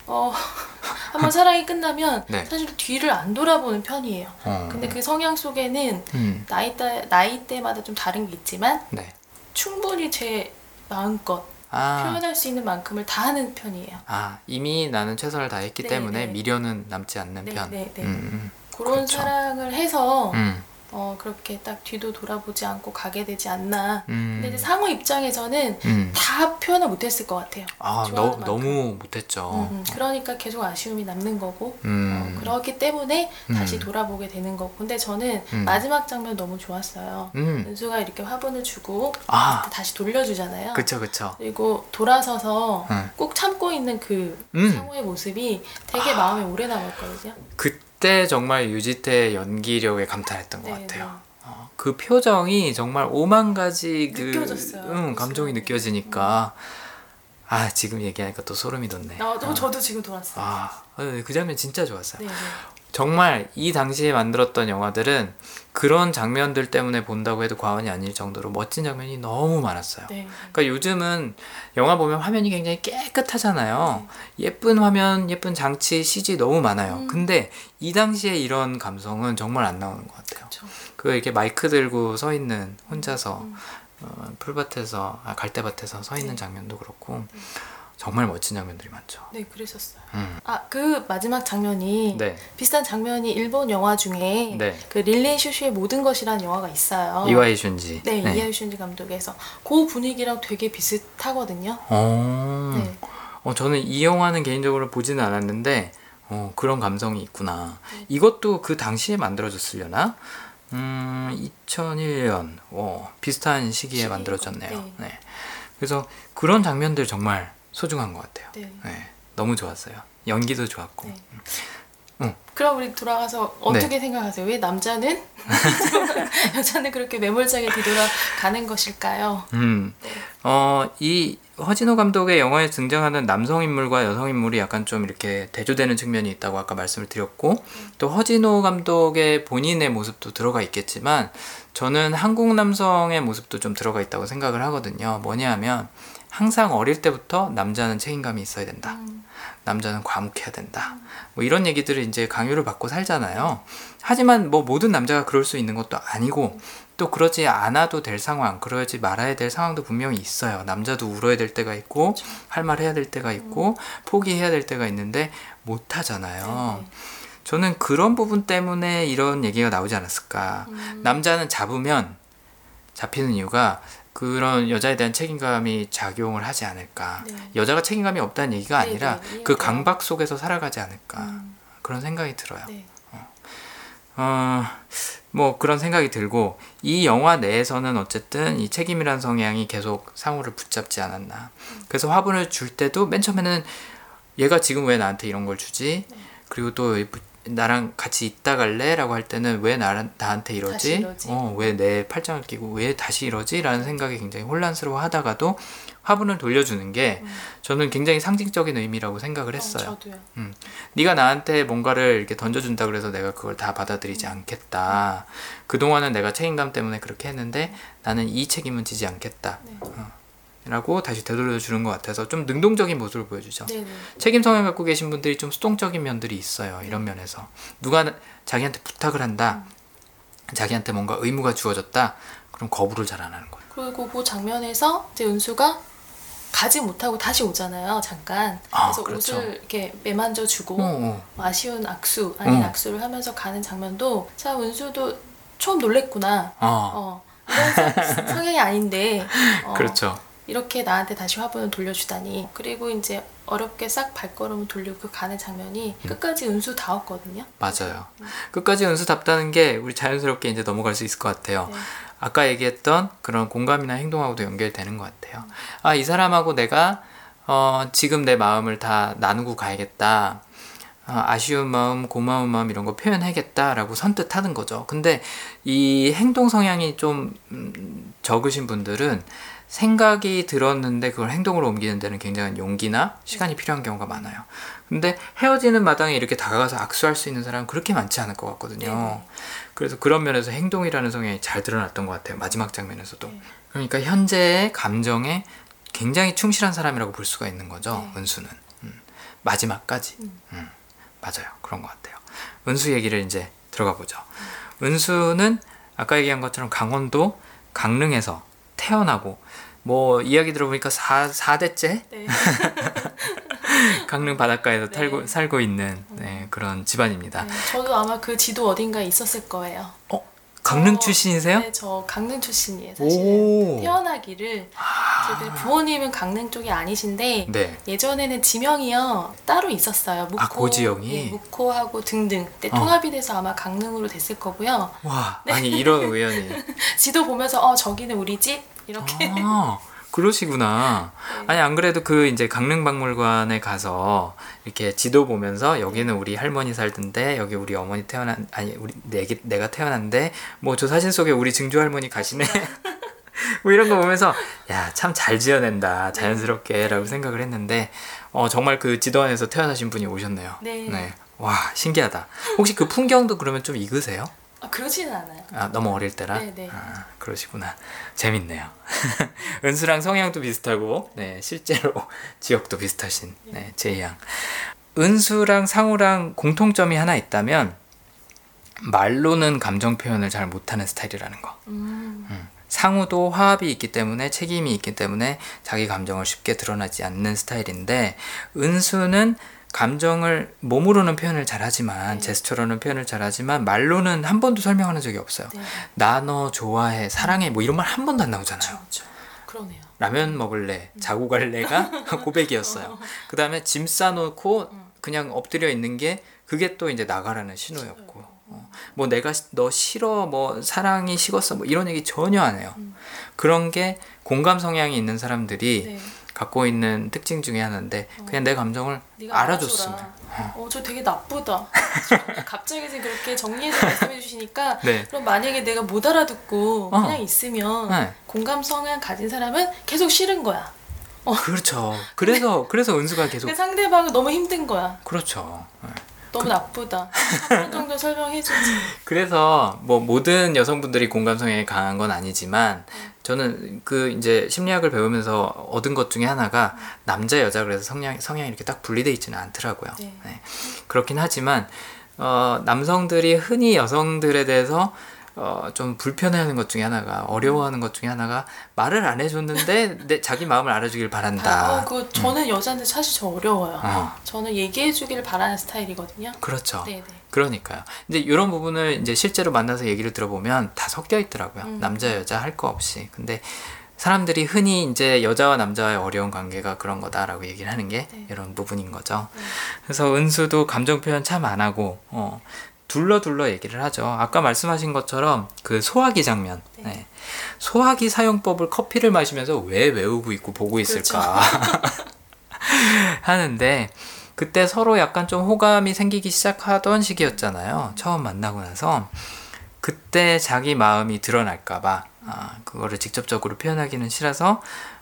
어 한번 사랑이 끝나면 네. 사실 뒤를 안 돌아보는 편이에요. 어, 근데 그 성향 속에는 음, 나이대 나이대마다 좀 다른 게 있지만 네. 충분히 제 마음껏 아, 표현할 수 있는 만큼을 다 하는 편이에요. 아, 이미 나는 최선을 다했기 네, 때문에 네. 미련은 남지 않는 네, 편. 네, 네. 음, 그런 그렇죠. 사랑을 해서 음, 어, 그렇게 딱 뒤도 돌아보지 않고 가게 되지 않나. 음, 근데 이제 상호 입장에서는 음. 다 표현을 못했을 것 같아요. 아, 좋아하는 너, 만큼. 너무 못했죠. 음, 음. 그러니까 계속 아쉬움이 남는 거고. 음, 어, 그렇기 때문에 음. 다시 돌아보게 되는 거고. 근데 저는 음. 마지막 장면 너무 좋았어요. 음, 은수가 이렇게 화분을 주고 아, 다시 돌려주잖아요. 그쵸, 그쵸. 그리고 돌아서서 음. 꼭 참고 있는 그 음. 상호의 모습이 되게 마음에 오래 남았거든요. 그 때 정말 유지태의 연기력에 감탄했던 것 네, 같아요. 어, 그 표정이 정말 오만 가지 그 느껴졌어요. 응, 감정이 그 느껴지니까 아 지금 얘기하니까 또 소름이 돋네. 나도 아, 저도 지금 돌았어요. 아, 어, 그 장면 진짜 좋았어요. 네, 네. 정말 이 당시에 만들었던 영화들은 그런 장면들 때문에 본다고 해도 과언이 아닐 정도로 멋진 장면이 너무 많았어요. 네. 그러니까 요즘은 영화 보면 화면이 굉장히 깨끗하잖아요. 예쁜 화면, 예쁜 장치, CG 너무 많아요. 음. 근데 이 당시에 이런 감성은 정말 안 나오는 것 같아요. 그렇죠. 그 이렇게 마이크 들고 서 있는 혼자서 음. 어, 풀밭에서 아, 갈대밭에서 서 있는 네. 장면도 그렇고 정말 멋진 장면들이 많죠. 네, 그랬었어요. 음. 아, 그 마지막 장면이 네, 비슷한 장면이 일본 영화 중에 네. 그 릴레이 슈슈의 모든 것이라는 영화가 있어요. 이와이 슌지. 네, 이하이 슌지 감독에서 그 분위기랑 되게 비슷하거든요. 어, 네. 어, 저는 이 영화는 개인적으로 보지는 않았는데 어, 그런 감성이 있구나. 네. 이것도 그 당시에 만들어졌으려나? 음, 2001년 어, 비슷한 시기에 만들어졌네요. 것- 네. 네. 그래서 그런 장면들 정말 소중한 것 같아요. 네. 네, 너무 좋았어요. 연기도 좋았고. 네. 응. 그럼 우리 돌아가서 어떻게 생각하세요? 왜 남자는 여자는 그렇게 매몰차게 뒤돌아가는 것일까요? 음, 어, 이 허진호 감독의 영화에 등장하는 남성 인물과 여성 인물이 약간 좀 이렇게 대조되는 측면이 있다고 아까 말씀을 드렸고, 또 허진호 감독의 본인의 모습도 들어가 있겠지만, 저는 한국 남성의 모습도 좀 들어가 있다고 생각을 하거든요. 뭐냐 하면, 항상 어릴 때부터 남자는 책임감이 있어야 된다. 음, 남자는 과묵해야 된다. 뭐 이런 얘기들을 이제 강요를 받고 살잖아요. 하지만 뭐 모든 남자가 그럴 수 있는 것도 아니고 또 그러지 않아도 될 상황, 그러지 말아야 될 상황도 분명히 있어요. 남자도 울어야 될 때가 있고 할말 해야 될 때가 있고 포기해야 될 때가 있는데 못 하잖아요. 네, 저는 그런 부분 때문에 이런 얘기가 나오지 않았을까. 음. 남자는 잡으면 잡히는 이유가 그런 여자에 대한 책임감이 작용을 하지 않을까. 네. 여자가 책임감이 없다는 얘기가 네, 아니라 네, 그 이해가 강박 속에서 살아가지 않을까. 음, 그런 생각이 들어요. 네. 어, 뭐 그런 생각이 들고 이 영화 내에서는 어쨌든 이 책임이라는 성향이 계속 상우를 붙잡지 않았나. 그래서 화분을 줄 때도 맨 처음에는 얘가 지금 왜 나한테 이런 걸 주지? 그리고 또 나랑 같이 있다 갈래 라고 할 때는 왜 나, 나한테 이러지? 이러지. 어, 왜 내 팔짱을 끼고 왜 다시 이러지? 라는 생각이 굉장히 혼란스러워 하다가도 화분을 돌려주는 게 저는 굉장히 상징적인 의미라고 생각을 했어요. 어, 저도요. 네가 나한테 뭔가를 이렇게 던져준다 그래서 내가 그걸 다 받아들이지 않겠다. 그동안은 내가 책임감 때문에 그렇게 했는데 나는 이 책임은 지지 않겠다. 네. 어. 라고 다시 되돌려 주는 것 같아서 좀 능동적인 모습을 보여주죠. 네네. 책임 성향 갖고 계신 분들이 좀 수동적인 면들이 있어요. 이런 면에서 누가 나- 자기한테 부탁을 한다, 자기한테 뭔가 의무가 주어졌다, 그럼 거부를 잘 안 하는 거예요. 그리고 그 장면에서 이제 은수가 가지 못하고 다시 오잖아요. 잠깐. 아, 그래서 그렇죠. 옷을 이렇게 매만져 주고 어, 어. 아쉬운 악수 아닌 어. 악수를 하면서 가는 장면도 참 은수도 처음 놀랬구나. 어, 어. 이런 성- 성향이 아닌데 어, 그렇죠. 이렇게 나한테 다시 화분을 돌려주다니 그리고 이제 어렵게 싹 발걸음을 돌리고 그 가는 장면이 음. 끝까지 은수 다웠거든요. 맞아요. 끝까지 은수답다는 게 우리 자연스럽게 이제 넘어갈 수 있을 것 같아요. 네. 아까 얘기했던 그런 공감이나 행동하고도 연결되는 것 같아요. 아, 이 사람하고 내가 어, 지금 내 마음을 다 나누고 가야겠다. 아, 아쉬운 마음, 고마운 마음 이런 거 표현하겠다라고 선뜻 하는 거죠. 근데 이 행동 성향이 좀 음, 적으신 분들은 생각이 들었는데 그걸 행동으로 옮기는 데는 굉장한 용기나 시간이 필요한 경우가 많아요. 근데 헤어지는 마당에 이렇게 다가가서 악수할 수 있는 사람은 그렇게 많지 않을 것 같거든요. 네네. 그래서 그런 면에서 행동이라는 성향이 잘 드러났던 것 같아요. 마지막 장면에서도. 네. 그러니까 현재의 감정에 굉장히 충실한 사람이라고 볼 수가 있는 거죠. 네. 은수는. 음, 마지막까지. 음. 음, 맞아요. 그런 것 같아요. 은수 얘기를 이제 들어가 보죠. 은수는 아까 얘기한 것처럼 강원도 강릉에서 태어나고 뭐 이야기 들어보니까 4, 4대째 네. 강릉 바닷가에서 네. 살고, 살고 있는 네, 그런 집안입니다. 네, 저도 아마 그 지도 어딘가에 있었을 거예요. 어? 강릉 저- 출신이세요? 네, 저 강릉 출신이에요. 사실은 오. 태어나기를 저희들 부모님은 강릉 쪽이 아니신데 네. 예전에는 지명이요 따로 있었어요. 묵호, 아, 고지영이? 예, 묵호하고 등등. 어. 통합이 돼서 아마 강릉으로 됐을 거고요. 와, 네. 아니 이런 우연이. 지도 보면서 어 저기는 우리 집 이렇게. 아, 그러시구나. 네. 아니 안 그래도 그 이제 강릉박물관에 가서 이렇게 지도 보면서 여기는 우리 할머니 살던데 여기 우리 어머니 태어난 아니 우리 내, 내가 태어난데 뭐 저 사진 속에 우리 증조 할머니 가시네. 뭐 이런 거 보면서 야 참 잘 지어낸다 자연스럽게라고 생각을 했는데 어 정말 그 지도 안에서 태어나신 분이 오셨네요. 네. 와 신기하다. 혹시 그 풍경도 그러면 좀 익으세요? 아, 그러지는 않아요. 아, 너무 어릴 때라? 네, 네. 아, 그러시구나. 재밌네요. 은수랑 성향도 비슷하고, 네, 실제로 지역도 비슷하신, 네, 제이 양. 은수랑 상우랑 공통점이 하나 있다면, 말로는 감정 표현을 잘 못하는 스타일이라는 거. 음. 상우도 화합이 있기 때문에 책임이 있기 때문에 자기 감정을 쉽게 드러나지 않는 스타일인데 은수는 감정을 몸으로는 표현을 잘하지만 네. 제스처로는 표현을 잘하지만 말로는 한 번도 설명하는 적이 없어요. 네. 나너 좋아해 사랑해 뭐 이런 말 한 번도 안 나오잖아요. 그렇죠. 그러네요. 라면 먹을래 자고 갈래가 고백이었어요. 그 다음에 짐 싸놓고 그냥 엎드려 있는 게 그게 또 이제 나가라는 신호였고. 어, 뭐 내가 시- 너 싫어 뭐 사랑이 식었어 뭐 이런 얘기 전혀 안 해요. 그런 게 공감 성향이 있는 사람들이 네. 갖고 있는 특징 중에 하나인데 그냥 내 감정을 알아줬으면. 알아줘라. 어, 저 되게 나쁘다. 갑자기 그렇게 정리해서 말씀해 주시니까 네. 그럼 만약에 내가 못 알아듣고 어. 그냥 있으면 네. 공감 성향 가진 사람은 계속 싫은 거야. 그렇죠. 그래서 그래서 은수가 계속 그 상대방은 너무 힘든 거야. 그렇죠. 네. 너무 나쁘다. 한 번 정도 설명해 주지. 그래서 뭐 모든 여성분들이 공감 성향이 강한 건 아니지만 저는 그 이제 심리학을 배우면서 얻은 것 중에 하나가 남자 여자 그래서 성향 성향이 이렇게 딱 분리돼 있지는 않더라고요. 네. 네. 그렇긴 하지만 어, 남성들이 흔히 여성들에 대해서 어, 좀 불편해하는 것 중에 하나가 어려워하는 것 중에 하나가 말을 안 해줬는데 내 자기 마음을 알아주길 바란다. 어, 그 저는 여자인데 사실 저 어려워요. 어, 저는 얘기해 주기를 바라는 스타일이거든요. 그렇죠. 네, 네. 그러니까요. 근데 이런 부분을 이제 실제로 만나서 얘기를 들어보면 다 섞여 있더라고요. 음. 남자 여자 할 거 없이. 근데 사람들이 흔히 이제 여자와 남자의 어려운 관계가 그런 거다라고 얘기를 하는 게 네. 이런 부분인 거죠. 네. 그래서 은수도 감정 표현 참 안 하고 어 둘러 둘러 얘기를 하죠. 아까 말씀하신 것처럼 그 소화기 장면. 네. 네. 소화기 사용법을 커피를 마시면서 왜 외우고 있고 보고 있을까 하는데 그때 서로 약간 좀 호감이 생기기 시작하던 시기였잖아요. 처음 만나고 나서 그때 자기 마음이 드러날까봐 아, 그거를 직접적으로 표현하기는 싫어서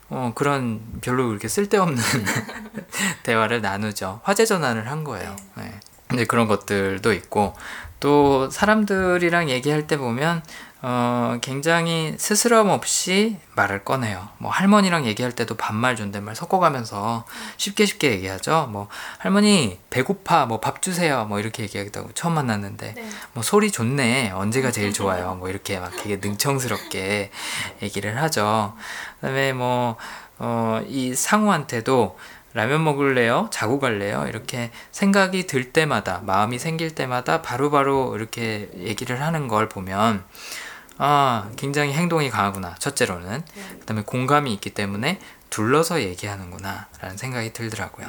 어, 그런 별로 그렇게 쓸데없는 대화를 나누죠. 화제 전환을 한 거예요. 네. 이제 그런 것들도 있고 또 사람들이랑 얘기할 때 보면 어, 굉장히 스스럼 없이 말을 꺼내요. 뭐 할머니랑 얘기할 때도 반말 존댓말 섞어가면서 쉽게 쉽게 얘기하죠. 뭐 할머니 배고파 뭐 밥 주세요 뭐 이렇게 얘기하기도 하고 처음 만났는데 네. 뭐 소리 좋네 언제가 제일 좋아요 뭐 이렇게 막 되게 능청스럽게 얘기를 하죠. 그다음에 뭐 어, 이 상우한테도 라면 먹을래요? 자고 갈래요? 이렇게 생각이 들 때마다, 마음이 생길 때마다 바로바로 이렇게 얘기를 하는 걸 보면, 아, 굉장히 행동이 강하구나. 첫째로는. 네. 그 다음에 공감이 있기 때문에 둘러서 얘기하는구나. 라는 생각이 들더라고요.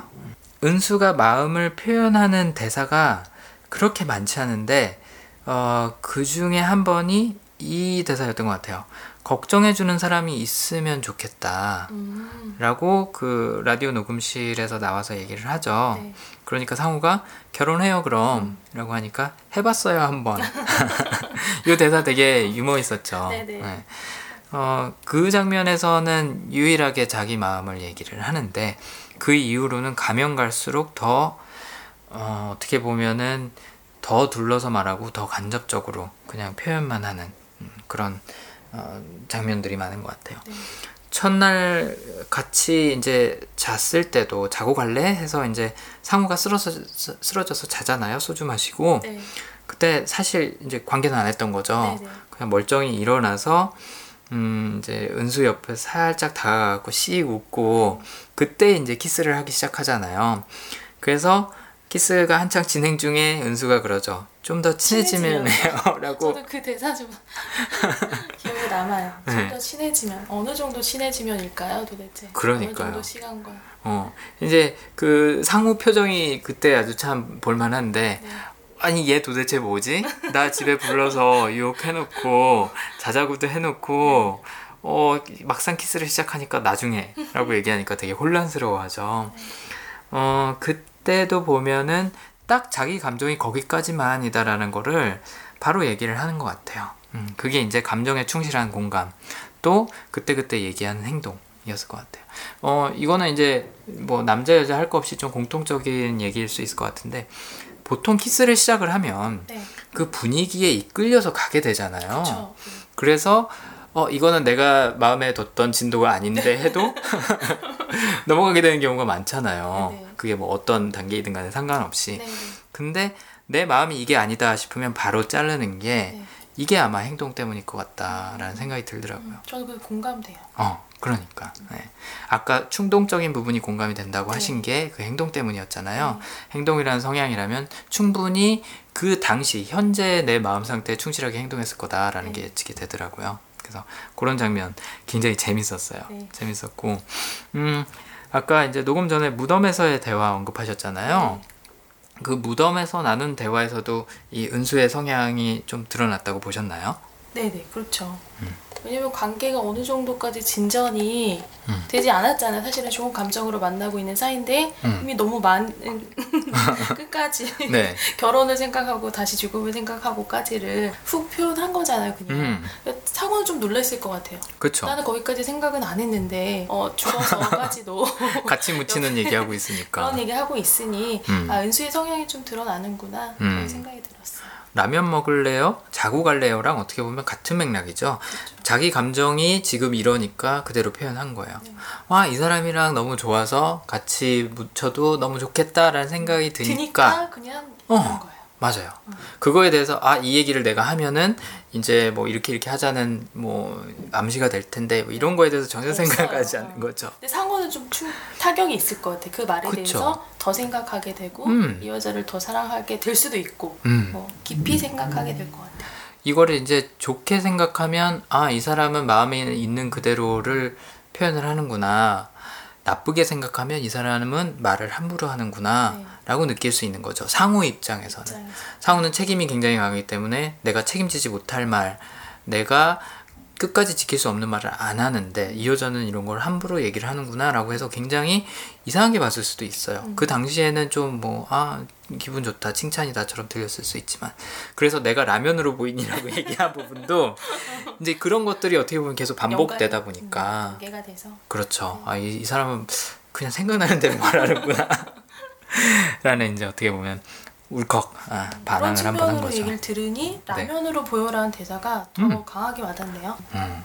은수가 마음을 표현하는 대사가 그렇게 많지 않은데, 어, 그 중에 한 번이 이 대사였던 것 같아요. 걱정해주는 사람이 있으면 좋겠다. 음. 라고 그 라디오 녹음실에서 나와서 얘기를 하죠. 네. 그러니까 상우가 결혼해요 그럼 라고 하니까 해봤어요 한번. 이 대사 되게 유머 있었죠. 네네. 어, 그 장면에서는 유일하게 자기 마음을 얘기를 하는데 그 이후로는 가면 갈수록 더 어, 어떻게 보면은 더 둘러서 말하고 더 간접적으로 그냥 표현만 하는 음, 그런 어, 장면들이 많은 것 같아요. 네. 첫날 같이 이제 잤을 때도 자고 갈래 해서 이제 상우가 쓰러져 쓰러져서 자잖아요. 소주 마시고 네. 그때 사실 이제 관계는 안 했던 거죠. 네네. 그냥 멀쩡히 일어나서 음 이제 은수 옆에 살짝 다가가고 씩 웃고 그때 이제 키스를 하기 시작하잖아요. 그래서 키스가 한창 진행 중에 은수가 그러죠. 좀 더 친해지면 해요라고 저도 그 대사 좀 기억에 남아요. 네. 좀더 친해지면 어느 정도 친해지면일까요, 도대체? 그러니까요. 어느 정도 시간과. 어 이제 그 상우 표정이 그때 아주 참 볼만한데 네. 아니 얘 도대체 뭐지? 나 집에 불러서 유혹해놓고 자자구도 해놓고 어 막상 키스를 시작하니까 나중에라고 얘기하니까 되게 혼란스러워하죠. 어 그 때도 보면은 딱 자기 감정이 거기까지만이다라는 거를 바로 얘기를 하는 것 같아요. 음, 그게 이제 감정에 충실한 공감 또 그때그때 얘기하는 행동이었을 것 같아요. 어 이거는 이제 뭐 남자 여자 할 거 없이 좀 공통적인 얘기일 수 있을 것 같은데 보통 키스를 시작을 하면 네. 그 분위기에 이끌려서 가게 되잖아요. 그렇죠. 그래서 어 이거는 내가 마음에 뒀던 진도가 아닌데 해도 넘어가게 되는 경우가 많잖아요. 네네. 그게 뭐 어떤 단계이든 간에 상관없이. 네. 네. 근데 내 마음이 이게 아니다 싶으면 바로 자르는 게 네. 이게 아마 행동 때문일 것 같다라는 생각이 들더라고요. 음, 저도 그 공감돼요. 어, 그러니까. 네. 아까 충동적인 부분이 공감이 된다고 네. 하신 게 그 행동 때문이었잖아요. 네. 행동이라는 성향이라면 충분히 그 당시 현재 내 마음 상태에 충실하게 행동했을 거다라는 네. 게 예측이 되더라고요. 그래서 그런 장면 굉장히 재밌었어요. 네. 재밌었고, 음, 아까 이제 녹음 전에 무덤에서의 대화 언급하셨잖아요. 네. 그 무덤에서 나눈 대화에서도 이 은수의 성향이 좀 드러났다고 보셨나요? 네네, 그렇죠. 음. 왜냐면 관계가 어느 정도까지 진전이 음. 되지 않았잖아요. 사실은 좋은 감정으로 만나고 있는 사이인데 음. 이미 너무 많은 끝까지 네. 결혼을 생각하고 다시 죽음을 생각하고까지를 훅 표현한 거잖아요. 그냥 음, 사고는 좀 놀랐을 것 같아요. 그쵸. 나는 거기까지 생각은 안 했는데 어, 죽어서까지도 같이 묻히는 얘기하고 있으니까. 그런 얘기 하고 있으니 음. 아 은수의 성향이 좀 드러나는구나 음. 그런 생각이 들었어요. 라면 먹을래요? 자고 갈래요랑 어떻게 보면 같은 맥락이죠. 자기 감정이 지금 이러니까 그대로 표현한 거예요. 네. 와, 이 사람이랑 너무 좋아서 같이 묻혀도 너무 좋겠다라는 생각이 드니까. 드니까 그냥 어. 맞아요. 그거에 대해서 아, 이 얘기를 내가 하면은 이제 뭐 이렇게 이렇게 하자는 뭐 암시가 될 텐데 뭐 이런 거에 대해서 전혀 없어요. 생각하지 않는 어. 거죠. 근데 상호는 좀 충, 타격이 있을 것 같아. 그 말에 그쵸. 대해서 더 생각하게 되고 음. 이 여자를 더 사랑하게 될 수도 있고 음. 뭐 깊이 생각하게 될 것 같아. 이거를 이제 좋게 생각하면 아 이 사람은 마음에 있는 그대로를 표현을 하는구나 나쁘게 생각하면 이 사람은 말을 함부로 하는구나 네. 라고 느낄 수 있는 거죠. 상우 입장에서는. 입장에서. 상우는 책임이 굉장히 강하기 때문에 내가 책임지지 못할 말, 내가 끝까지 지킬 수 없는 말을 안 하는데 이 여자는 이런 걸 함부로 얘기를 하는구나라고 해서 굉장히 이상하게 봤을 수도 있어요. 음. 그 당시에는 좀 뭐 아 기분 좋다 칭찬이다처럼 들렸을 수 있지만 그래서 내가 라면으로 보이니라고 얘기한 부분도 이제 그런 것들이 어떻게 보면 계속 반복되다 보니까 음, 관계가 돼서 그렇죠. 아, 이, 이 사람은 그냥 생각나는 대로 말하는구나. 라는 이제 어떻게 보면 울컥 아, 반항을 한 번 한 거죠. 네. 얘기를 들으니 라면으로 보여라는 대사가 더 음. 강하게 와닿네요. 음.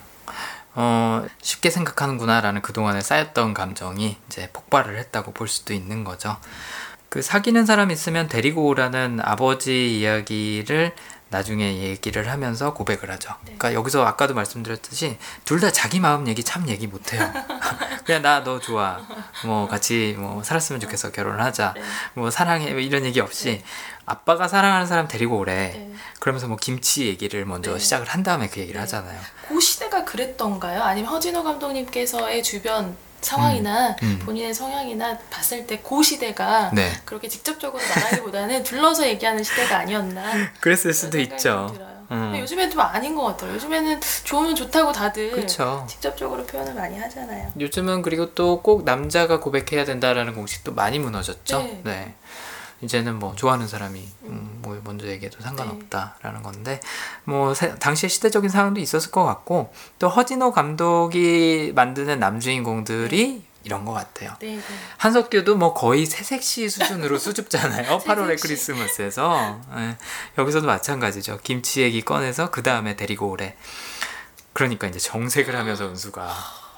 어, 쉽게 생각하는구나라는 그동안에 쌓였던 감정이 이제 폭발을 했다고 볼 수도 있는 거죠. 그 사귀는 사람 있으면 데리고 오라는 아버지 이야기를 나중에 얘기를 하면서 고백을 하죠. 네. 그러니까 여기서 아까도 말씀드렸듯이 둘 다 자기 마음 얘기 참 얘기 못해요. 그냥 나 너 좋아. 뭐 같이 뭐 살았으면 좋겠어. 결혼을 하자. 네. 뭐 사랑해. 뭐 이런 얘기 없이 네. 아빠가 사랑하는 사람 데리고 오래. 네. 그러면서 뭐 김치 얘기를 먼저 네. 시작을 한 다음에 그 얘기를 네. 하잖아요. 그 시대가 그랬던가요? 아니면 허진호 감독님께서의 주변 상황이나 음. 본인의 성향이나 봤을 때 그 시대가 네. 그렇게 직접적으로 말하기보다는 둘러서 얘기하는 시대가 아니었나 그랬을 수도 있죠. 음. 요즘엔 좀 아닌 것 같아요. 요즘에는 좋으면 좋다고 다들 그렇죠. 직접적으로 표현을 많이 하잖아요. 요즘은 그리고 또 꼭 남자가 고백해야 된다라는 공식도 많이 무너졌죠. 네. 네. 이제는 뭐 좋아하는 사람이 음, 뭐 먼저 얘기해도 상관없다라는 건데 뭐 세- 당시의 시대적인 상황도 있었을 것 같고 또 허진호 감독이 만드는 남주인공들이 이런 것 같아요. 네, 네. 한석규도 뭐 거의 새색시 수준으로 수줍잖아요. 8월의 새색시. 크리스마스에서 예, 여기서도 마찬가지죠. 김치 얘기 꺼내서 그 다음에 데리고 오래. 그러니까 이제 정색을 하면서 은수가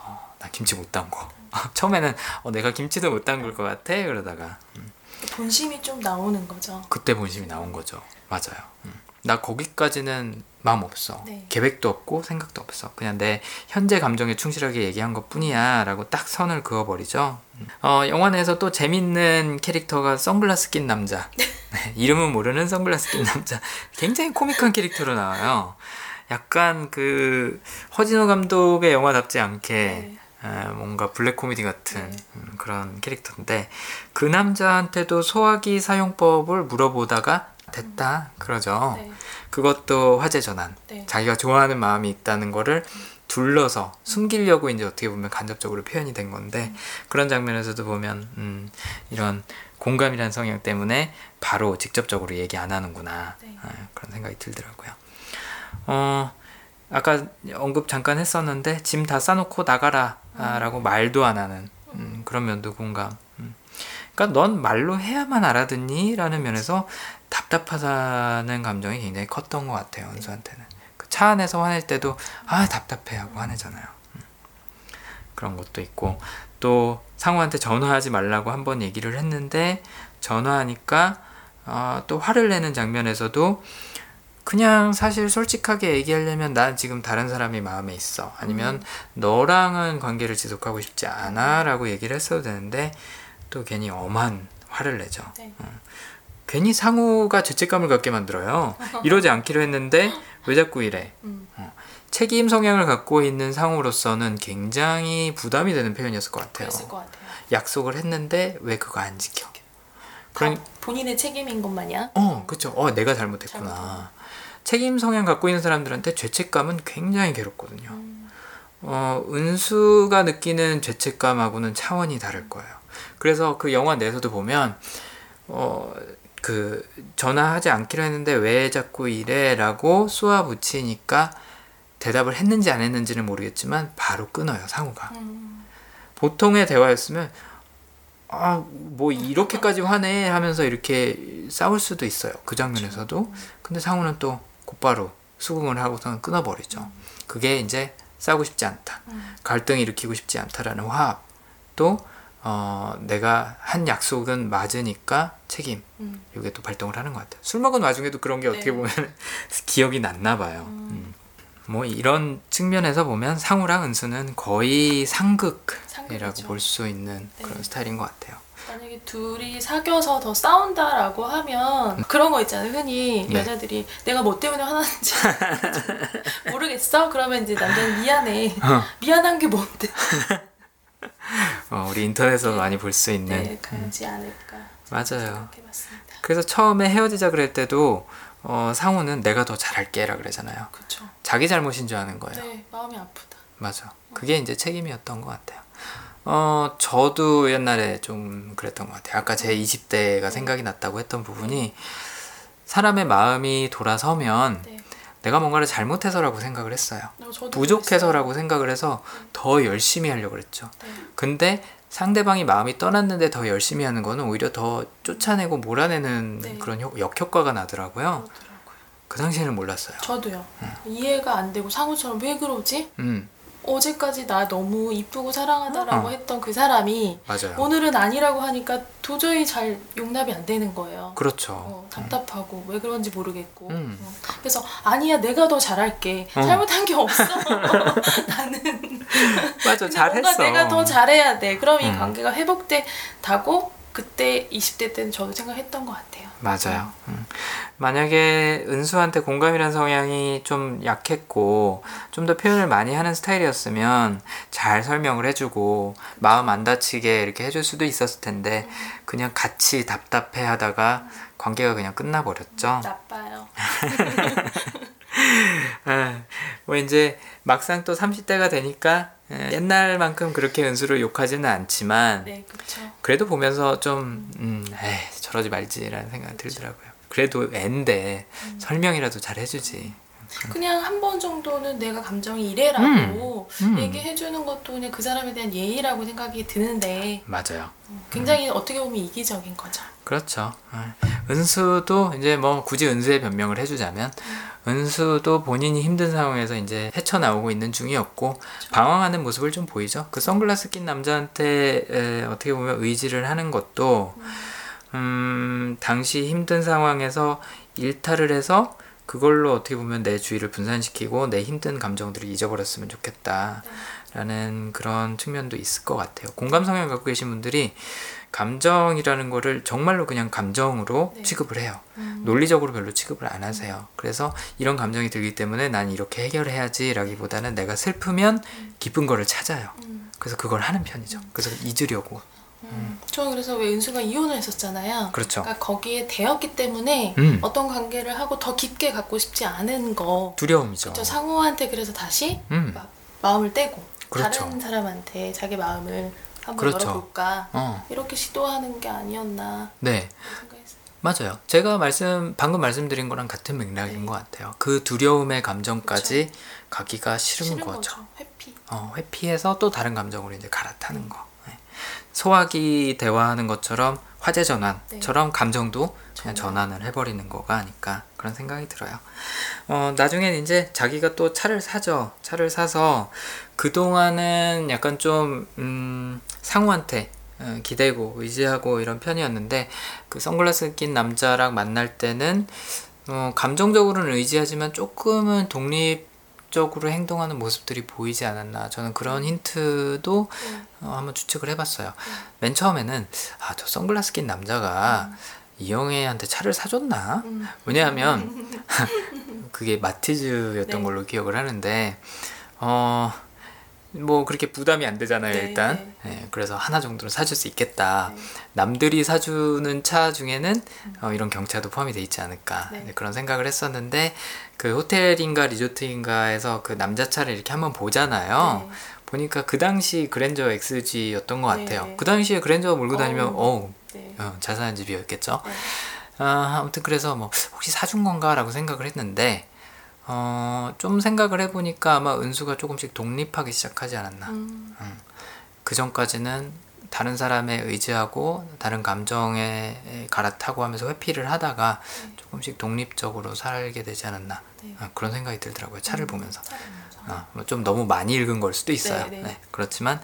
어, 나 김치 못 담고 처음에는 어, 내가 김치도 못 담글 것 같아 그러다가 음, 본심이 좀 나오는 거죠. 그때 본심이 나온 거죠. 맞아요. 음. 나 거기까지는 마음 없어. 네. 계획도 없고 생각도 없어. 그냥 내 현재 감정에 충실하게 얘기한 것 뿐이야. 라고 딱 선을 그어버리죠. 음. 어, 영화 내에서 또 재밌는 캐릭터가 선글라스 낀 남자. 네, 이름은 모르는 선글라스 낀 남자. 굉장히 코믹한 캐릭터로 나와요. 약간 그 허진호 감독의 영화답지 않게 네. 에, 뭔가 블랙 코미디 같은 네. 음, 그런 캐릭터인데 그 남자한테도 소화기 사용법을 물어보다가 됐다 그러죠. 네. 그것도 화제 전환. 네. 자기가 좋아하는 마음이 있다는 거를 둘러서 숨기려고 이제 어떻게 보면 간접적으로 표현이 된 건데 그런 장면에서도 보면 음, 이런 공감이라는 성향 때문에 바로 직접적으로 얘기 안 하는구나 네. 아, 그런 생각이 들더라고요. 어 아까 언급 잠깐 했었는데 짐 다 싸놓고 나가라 라고 말도 안 하는 음, 그런 면도 공감. 음. 그러니까 넌 말로 해야만 알아듣니 라는 면에서 답답하다는 감정이 굉장히 컸던 것 같아요 은수한테는. 그 차 안에서 화낼 때도 아 답답해 하고 화내잖아요. 음. 그런 것도 있고 또 상우한테 전화하지 말라고 한 번 얘기를 했는데 전화하니까 어, 또 화를 내는 장면에서도 그냥 사실 솔직하게 얘기하려면 난 지금 다른 사람이 마음에 있어 아니면 너랑은 관계를 지속하고 싶지 않아 라고 얘기를 했어도 되는데 또 괜히 엄한 화를 내죠. 네. 괜히 상우가 죄책감을 갖게 만들어요. 이러지 않기로 했는데 왜 자꾸 이래? 음. 책임 성향을 갖고 있는 상우로서는 굉장히 부담이 되는 표현이었을 것 같아요. 것 같아요. 약속을 했는데 왜 그거 안 지켜? 그러니 다 본인의 책임인 것 마냥. 어, 그쵸. 어, 내가 잘못했구나. 잘못했구나. 책임 성향 갖고 있는 사람들한테 죄책감은 굉장히 괴롭거든요. 음. 어, 은수가 느끼는 죄책감하고는 차원이 다를 거예요. 그래서 그 영화 내에서도 보면, 어, 그, 전화하지 않기로 했는데 왜 자꾸 이래? 라고 쏘아 붙이니까 대답을 했는지 안 했는지는 모르겠지만 바로 끊어요, 상우가. 음. 보통의 대화였으면 아 뭐 이렇게까지 화내 하면서 이렇게 싸울 수도 있어요 그 장면에서도 근데 상우는 또 곧바로 수긍을 하고서는 끊어버리죠 그게 이제 싸우고 싶지 않다 음. 갈등 일으키고 싶지 않다라는 화합 또 어, 내가 한 약속은 맞으니까 책임 음. 이게 또 발동을 하는 것 같아요 술 먹은 와중에도 그런 게 어떻게 네. 보면 기억이 났나 봐요 음. 뭐 이런 측면에서 보면 상우랑 은수는 거의 상극이라고. 볼 수 있는 네. 그런 스타일인 것 같아요. 만약에 둘이 사귀어서 더 싸운다라고 하면 그런 거 있잖아요. 흔히 네. 여자들이 내가 뭐 때문에 화나는지 모르겠어? 그러면 이제 남자는 미안해. 어. 미안한 게 뭔데? 어, 우리 인터넷에서 많이 볼 수 있는 네, 가지 않을까 맞아요. 그래서 처음에 헤어지자 그럴 때도 어, 상우는 내가 더 잘할게라 그러잖아요. 그렇죠. 자기 잘못인 줄 아는 거예요. 네, 마음이 아프다. 맞아. 그게 이제 책임이었던 것 같아요. 어, 저도 옛날에 좀 그랬던 것 같아요. 아까 제 20대가 생각이 났다고 했던 부분이 사람의 마음이 돌아서면 네. 내가 뭔가를 잘못해서라고 생각을 했어요. 어, 부족해서라고 생각을 해서 더 열심히 하려고 그랬죠. 네. 근데 상대방이 마음이 떠났는데 더 열심히 하는 거는 오히려 더 쫓아내고 몰아내는 네. 그런 효- 역효과가 나더라고요. 그렇더라고요. 그 당시에는 몰랐어요. 저도요. 이해가 안 되고 상우처럼 왜 그러지? 음, 어제까지 나 너무 이쁘고 사랑하다라고 어. 했던 그 사람이 맞아요. 오늘은 아니라고 하니까 도저히 잘 용납이 안 되는 거예요. 그렇죠. 어, 답답하고 왜 그런지 모르겠고 음. 어, 그래서 아니야 내가 더 잘할게 어. 잘못한 게 없어 나는 맞아, 잘했어. 뭔가 내가 더 잘해야 돼 그럼 이 음. 관계가 회복돼다고 그때 20대 때는 저도 생각했던 것 같아요 맞아요. 음. 만약에 은수한테 공감이란 성향이 좀 약했고 좀 더 표현을 많이 하는 스타일이었으면 잘 설명을 해주고 마음 안 다치게 이렇게 해줄 수도 있었을 텐데 그냥 같이 답답해 하다가 관계가 그냥 끝나버렸죠. 나빠요 아, 뭐 이제 막상 또 30대가 되니까 에, 옛날만큼 그렇게 은수를 욕하지는 않지만 네 그렇죠 그래도 보면서 좀 음, 에이, 저러지 말지라는 생각이 들더라고요. 그래도 애인데 설명이라도 잘 해주지. 그냥 한 번 정도는 내가 감정이 이래라고 음. 얘기해주는 것도 그냥 그 사람에 대한 예의라고 생각이 드는데 맞아요. 굉장히 어떻게 보면 이기적인 거죠 그렇죠. 아, 은수도 이제 뭐 굳이 은수의 변명을 해주자면 은수도 본인이 힘든 상황에서 이제 헤쳐나오고 있는 중이었고 방황하는 모습을 좀 보이죠. 그 선글라스 낀 남자한테 에, 어떻게 보면 의지를 하는 것도 음, 당시 힘든 상황에서 일탈을 해서 그걸로 어떻게 보면 내 주의를 분산시키고 내 힘든 감정들을 잊어버렸으면 좋겠다라는 그런 측면도 있을 것 같아요. 공감 성향 갖고 계신 분들이 감정이라는 거를 정말로 그냥 감정으로 네. 취급을 해요. 음. 논리적으로 별로 취급을 안 하세요. 그래서 이런 감정이 들기 때문에 난 이렇게 해결해야지라기보다는 내가 슬프면 기쁜 거를 찾아요. 음. 그래서 그걸 하는 편이죠. 그래서 잊으려고. 음. 저는 그래서 왜 은수가 이혼을 했었잖아요. 그렇죠. 그러니까 거기에 대였기 때문에 음. 어떤 관계를 하고 더 깊게 갖고 싶지 않은 거. 두려움이죠. 저 상호한테 그래서 다시 음. 막 마음을 떼고 그렇죠. 다른 사람한테 자기 마음을 한번 그렇죠. 열어볼까 어. 이렇게 시도하는 게 아니었나 네. 생각했어요. 맞아요. 제가 말씀 방금 말씀드린 거랑 같은 맥락인 네. 것 같아요. 그 두려움의 감정까지 가기가 싫은, 싫은 거죠. 거죠. 회피. 어, 회피해서 또 다른 감정으로 이제 갈아타는 거. 네. 소화기 대화하는 것처럼 화재 전환처럼 감정도 그냥 전환을 해버리는 거가 아닐까 그런 생각이 들어요. 어, 나중엔 이제 자기가 또 차를 사죠. 차를 사서 그동안은 약간 좀, 음, 상우한테 어, 기대고 의지하고 이런 편이었는데 그 선글라스 낀 남자랑 만날 때는 어, 감정적으로는 의지하지만 조금은 독립적으로 행동하는 모습들이 보이지 않았나 저는 그런 힌트도 네. 어, 한번 추측을 해봤어요. 맨 처음에는 아 저 선글라스 낀 남자가 이영애한테 차를 사줬나? 음. 왜냐하면 그게 마티즈였던 네. 걸로 기억을 하는데 어. 뭐 그렇게 부담이 안 되잖아요 네, 일단 네, 그래서 하나 정도는 사줄 수 있겠다 네. 남들이 사주는 차 중에는 어, 이런 경차도 포함이 돼 있지 않을까 네. 네, 그런 생각을 했었는데 그 호텔인가 리조트인가에서 그 남자 차를 이렇게 한번 보잖아요 네. 보니까 그 당시 그랜저 XG였던 것 네. 같아요 그 당시에 그랜저 몰고 다니면 네. 어, 잘 사는 집이었겠죠 네. 아, 아무튼 그래서 뭐 혹시 사준 건가라고 생각을 했는데 어, 좀 생각을 해보니까 아마 은수가 조금씩 독립하기 시작하지 않았나. 음. 그 전까지는 다른 사람에 의지하고 다른 감정에 갈아타고 하면서 회피를 하다가 네. 조금씩 독립적으로 살게 되지 않았나. 네. 아, 그런 생각이 들더라고요. 차를 보면서. 차를 보면서. 아, 뭐좀 너무 많이 읽은 걸 수도 있어요. 네, 네. 네, 그렇지만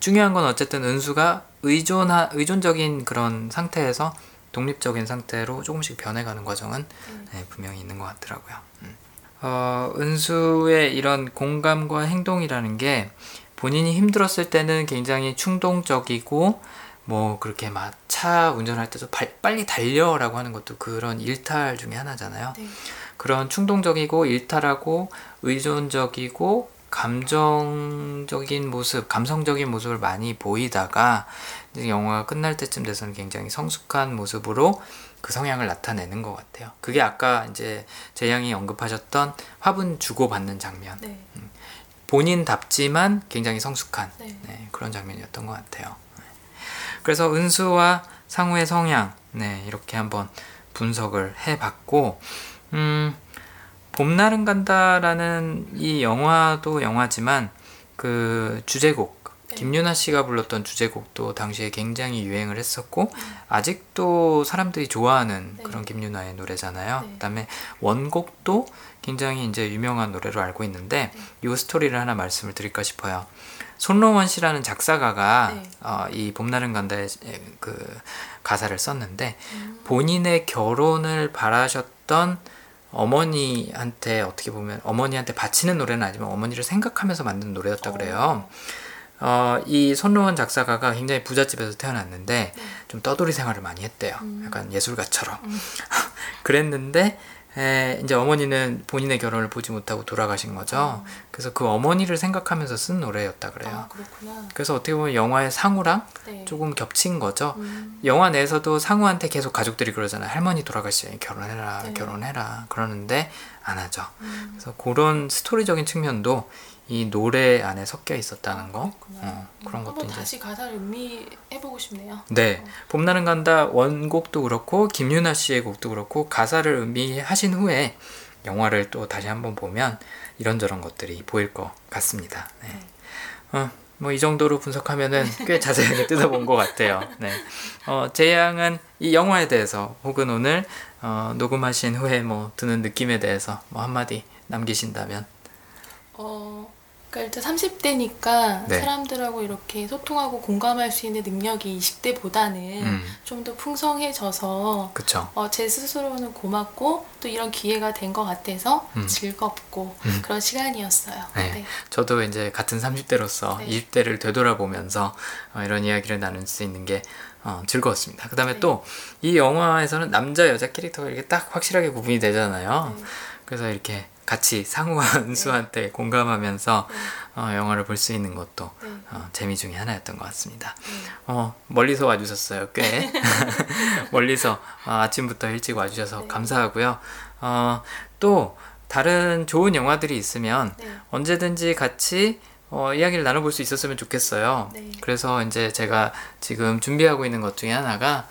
중요한 건 어쨌든 은수가 의존하, 의존적인 그런 상태에서 독립적인 상태로 조금씩 변해가는 과정은 네, 분명히 있는 것 같더라고요. 음. 어, 은수의 이런 공감과 행동이라는 게 본인이 힘들었을 때는 굉장히 충동적이고 뭐 그렇게 막 차 운전할 때도 발- 빨리 달려라고 하는 것도 그런 일탈 중에 하나잖아요. 네. 그런 충동적이고 일탈하고 의존적이고 감정적인 모습, 감성적인 모습을 많이 보이다가 이제 영화가 끝날 때쯤 돼서는 굉장히 성숙한 모습으로 그 성향을 나타내는 것 같아요. 그게 아까 이제 재양이 언급하셨던 화분 주고받는 장면. 네. 본인답지만 굉장히 성숙한 네. 네, 그런 장면이었던 것 같아요. 네. 그래서 은수와 상우의 성향, 네, 이렇게 한번 분석을 해봤고, 음, 봄날은 간다라는 이 영화도 영화지만 그 주제곡 네. 김윤아 씨가 불렀던 주제곡도 당시에 굉장히 유행을 했었고 아직도 사람들이 좋아하는 네. 그런 김윤아의 노래잖아요. 네. 그다음에 원곡도 굉장히 이제 유명한 노래로 알고 있는데 네. 이 스토리를 하나 말씀을 드릴까 싶어요. 손롱원 씨라는 작사가가 네. 어, 이 봄날은 간다의 그 가사를 썼는데 음. 본인의 결혼을 바라셨던 어머니한테 어떻게 보면 어머니한테 바치는 노래는 아니지만 어머니를 생각하면서 만든 노래였다 그래요. 어, 이 손로원 작사가가 굉장히 부잣집에서 태어났는데 네. 좀 떠돌이 생활을 많이 했대요. 음. 약간 예술가처럼. 음. 그랬는데 에, 이제 어머니는 본인의 결혼을 보지 못하고 돌아가신 거죠. 그래서 그 어머니를 생각하면서 쓴 노래였다 그래요. 아 그렇구나. 그래서 어떻게 보면 영화의 상우랑 네. 조금 겹친 거죠. 음. 영화 내에서도 상우한테 계속 가족들이 그러잖아요. 할머니 돌아가시면 결혼해라, 네. 결혼해라. 그러는데 안 하죠. 음. 그래서 그런 스토리적인 측면도 이 노래 안에 섞여 있었다는 거. 어, 그런 것도 이제. 다시 가사를 음미해보고 싶네요. 네. 봄날은 간다 원곡도 그렇고 김윤아 씨의 곡도 그렇고 가사를 음미하신 후에 영화를 또 다시 한번 보면 이런저런 것들이 보일 것 같습니다. 네. 네. 어, 뭐 이 정도로 분석하면은 꽤 자세하게 뜯어본 것 같아요. 네. 어, 재양은 이 영화에 대해서 혹은 오늘 어, 녹음하신 후에 뭐 드는 느낌에 대해서 뭐 한마디 남기신다면 어, 그러니까 일단 30대니까 네. 사람들하고 이렇게 소통하고 공감할 수 있는 능력이 20대보다는 음, 좀더 풍성해져서 그쵸. 어, 제 스스로는 고맙고 또 이런 기회가 된 것 같아서 음. 즐겁고 음. 그런 시간이었어요. 네. 네. 저도 이제 같은 30대로서 네. 20대를 되돌아보면서 어, 이런 이야기를 나눌 수 있는 게 어, 즐거웠습니다. 그 다음에 네. 또이 영화에서는 남자 여자 캐릭터가 이렇게 딱 확실하게 구분이 되잖아요. 네. 그래서 이렇게 같이 상우와 은수한테 공감하면서 어, 영화를 볼 수 있는 것도 네. 어, 재미 중에 하나였던 것 같습니다. 네. 어, 멀리서 와주셨어요. 꽤 멀리서 어, 아침부터 일찍 와주셔서 네. 감사하고요. 어, 또 다른 좋은 영화들이 있으면 네. 언제든지 같이 어, 이야기를 나눠볼 수 있었으면 좋겠어요. 네. 그래서 이제 제가 지금 준비하고 있는 것 중에 하나가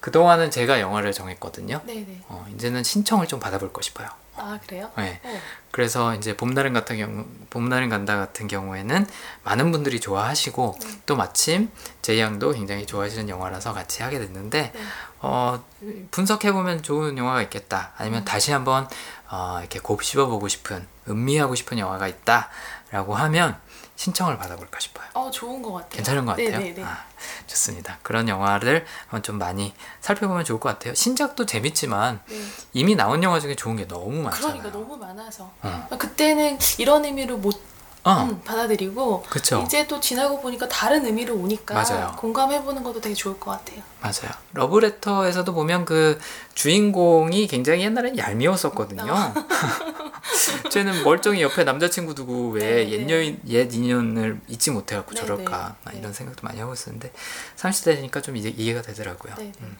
그동안은 제가 영화를 정했거든요. 네. 네. 어, 이제는 신청을 좀 받아볼까 싶어요. 아 그래요? 네. 어. 그래서 이제 봄날은 같은 경우 봄날은 간다 같은 경우에는 많은 분들이 좋아하시고 네. 또 마침 제이 양도 굉장히 좋아하시는 영화라서 같이 하게 됐는데 네. 어, 분석해 보면 좋은 영화가 있겠다. 아니면 음. 다시 한번 어, 이렇게 곱씹어 보고 싶은 음미하고 싶은 영화가 있다라고 하면 신청을 받아볼까 싶어요. 어 좋은 것 같아요. 괜찮은 것 같아요. 네. 네. 네. 아, 좋습니다. 그런 영화를 한번 좀 많이 살펴보면 좋을 것 같아요. 신작도 재밌지만 네. 이미 나온 영화 중에 좋은 게 너무 많잖아요. 그러니까 너무 많아서 어. 그때는 이런 의미로 못 어, 음, 받아들이고 그쵸. 이제 또 지나고 보니까 다른 의미로 오니까 맞아요. 공감해보는 것도 되게 좋을 것 같아요. 맞아요. 러브레터에서도 보면 그 주인공이 굉장히 옛날엔 얄미웠었거든요. 아. 쟤는 멀쩡히 옆에 남자친구 두고 왜 네, 옛 네. 여인, 옛 인연을 잊지 못해갖고 네, 저럴까 네, 네. 이런 생각도 많이 하고 있었는데 30대 되니까 좀 이제 이해가 되더라고요. 네, 네. 음.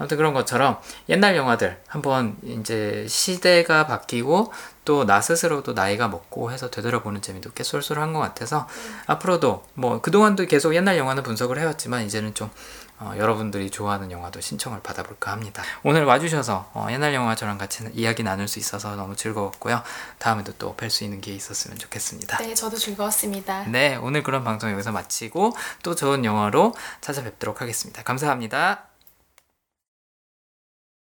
아무튼 그런 것처럼 옛날 영화들 한번 이제 시대가 바뀌고 또 나 스스로도 나이가 먹고 해서 되돌아보는 재미도 꽤 쏠쏠한 것 같아서 네. 앞으로도 뭐 그동안도 계속 옛날 영화는 분석을 해왔지만 이제는 좀 어, 여러분들이 좋아하는 영화도 신청을 받아볼까 합니다. 오늘 와주셔서 어, 옛날 영화 저랑 같이 이야기 나눌 수 있어서 너무 즐거웠고요. 다음에도 또 뵐 수 있는 기회 있었으면 좋겠습니다. 네, 저도 즐거웠습니다. 네, 오늘 그런 방송 여기서 마치고 또 좋은 영화로 찾아뵙도록 하겠습니다. 감사합니다.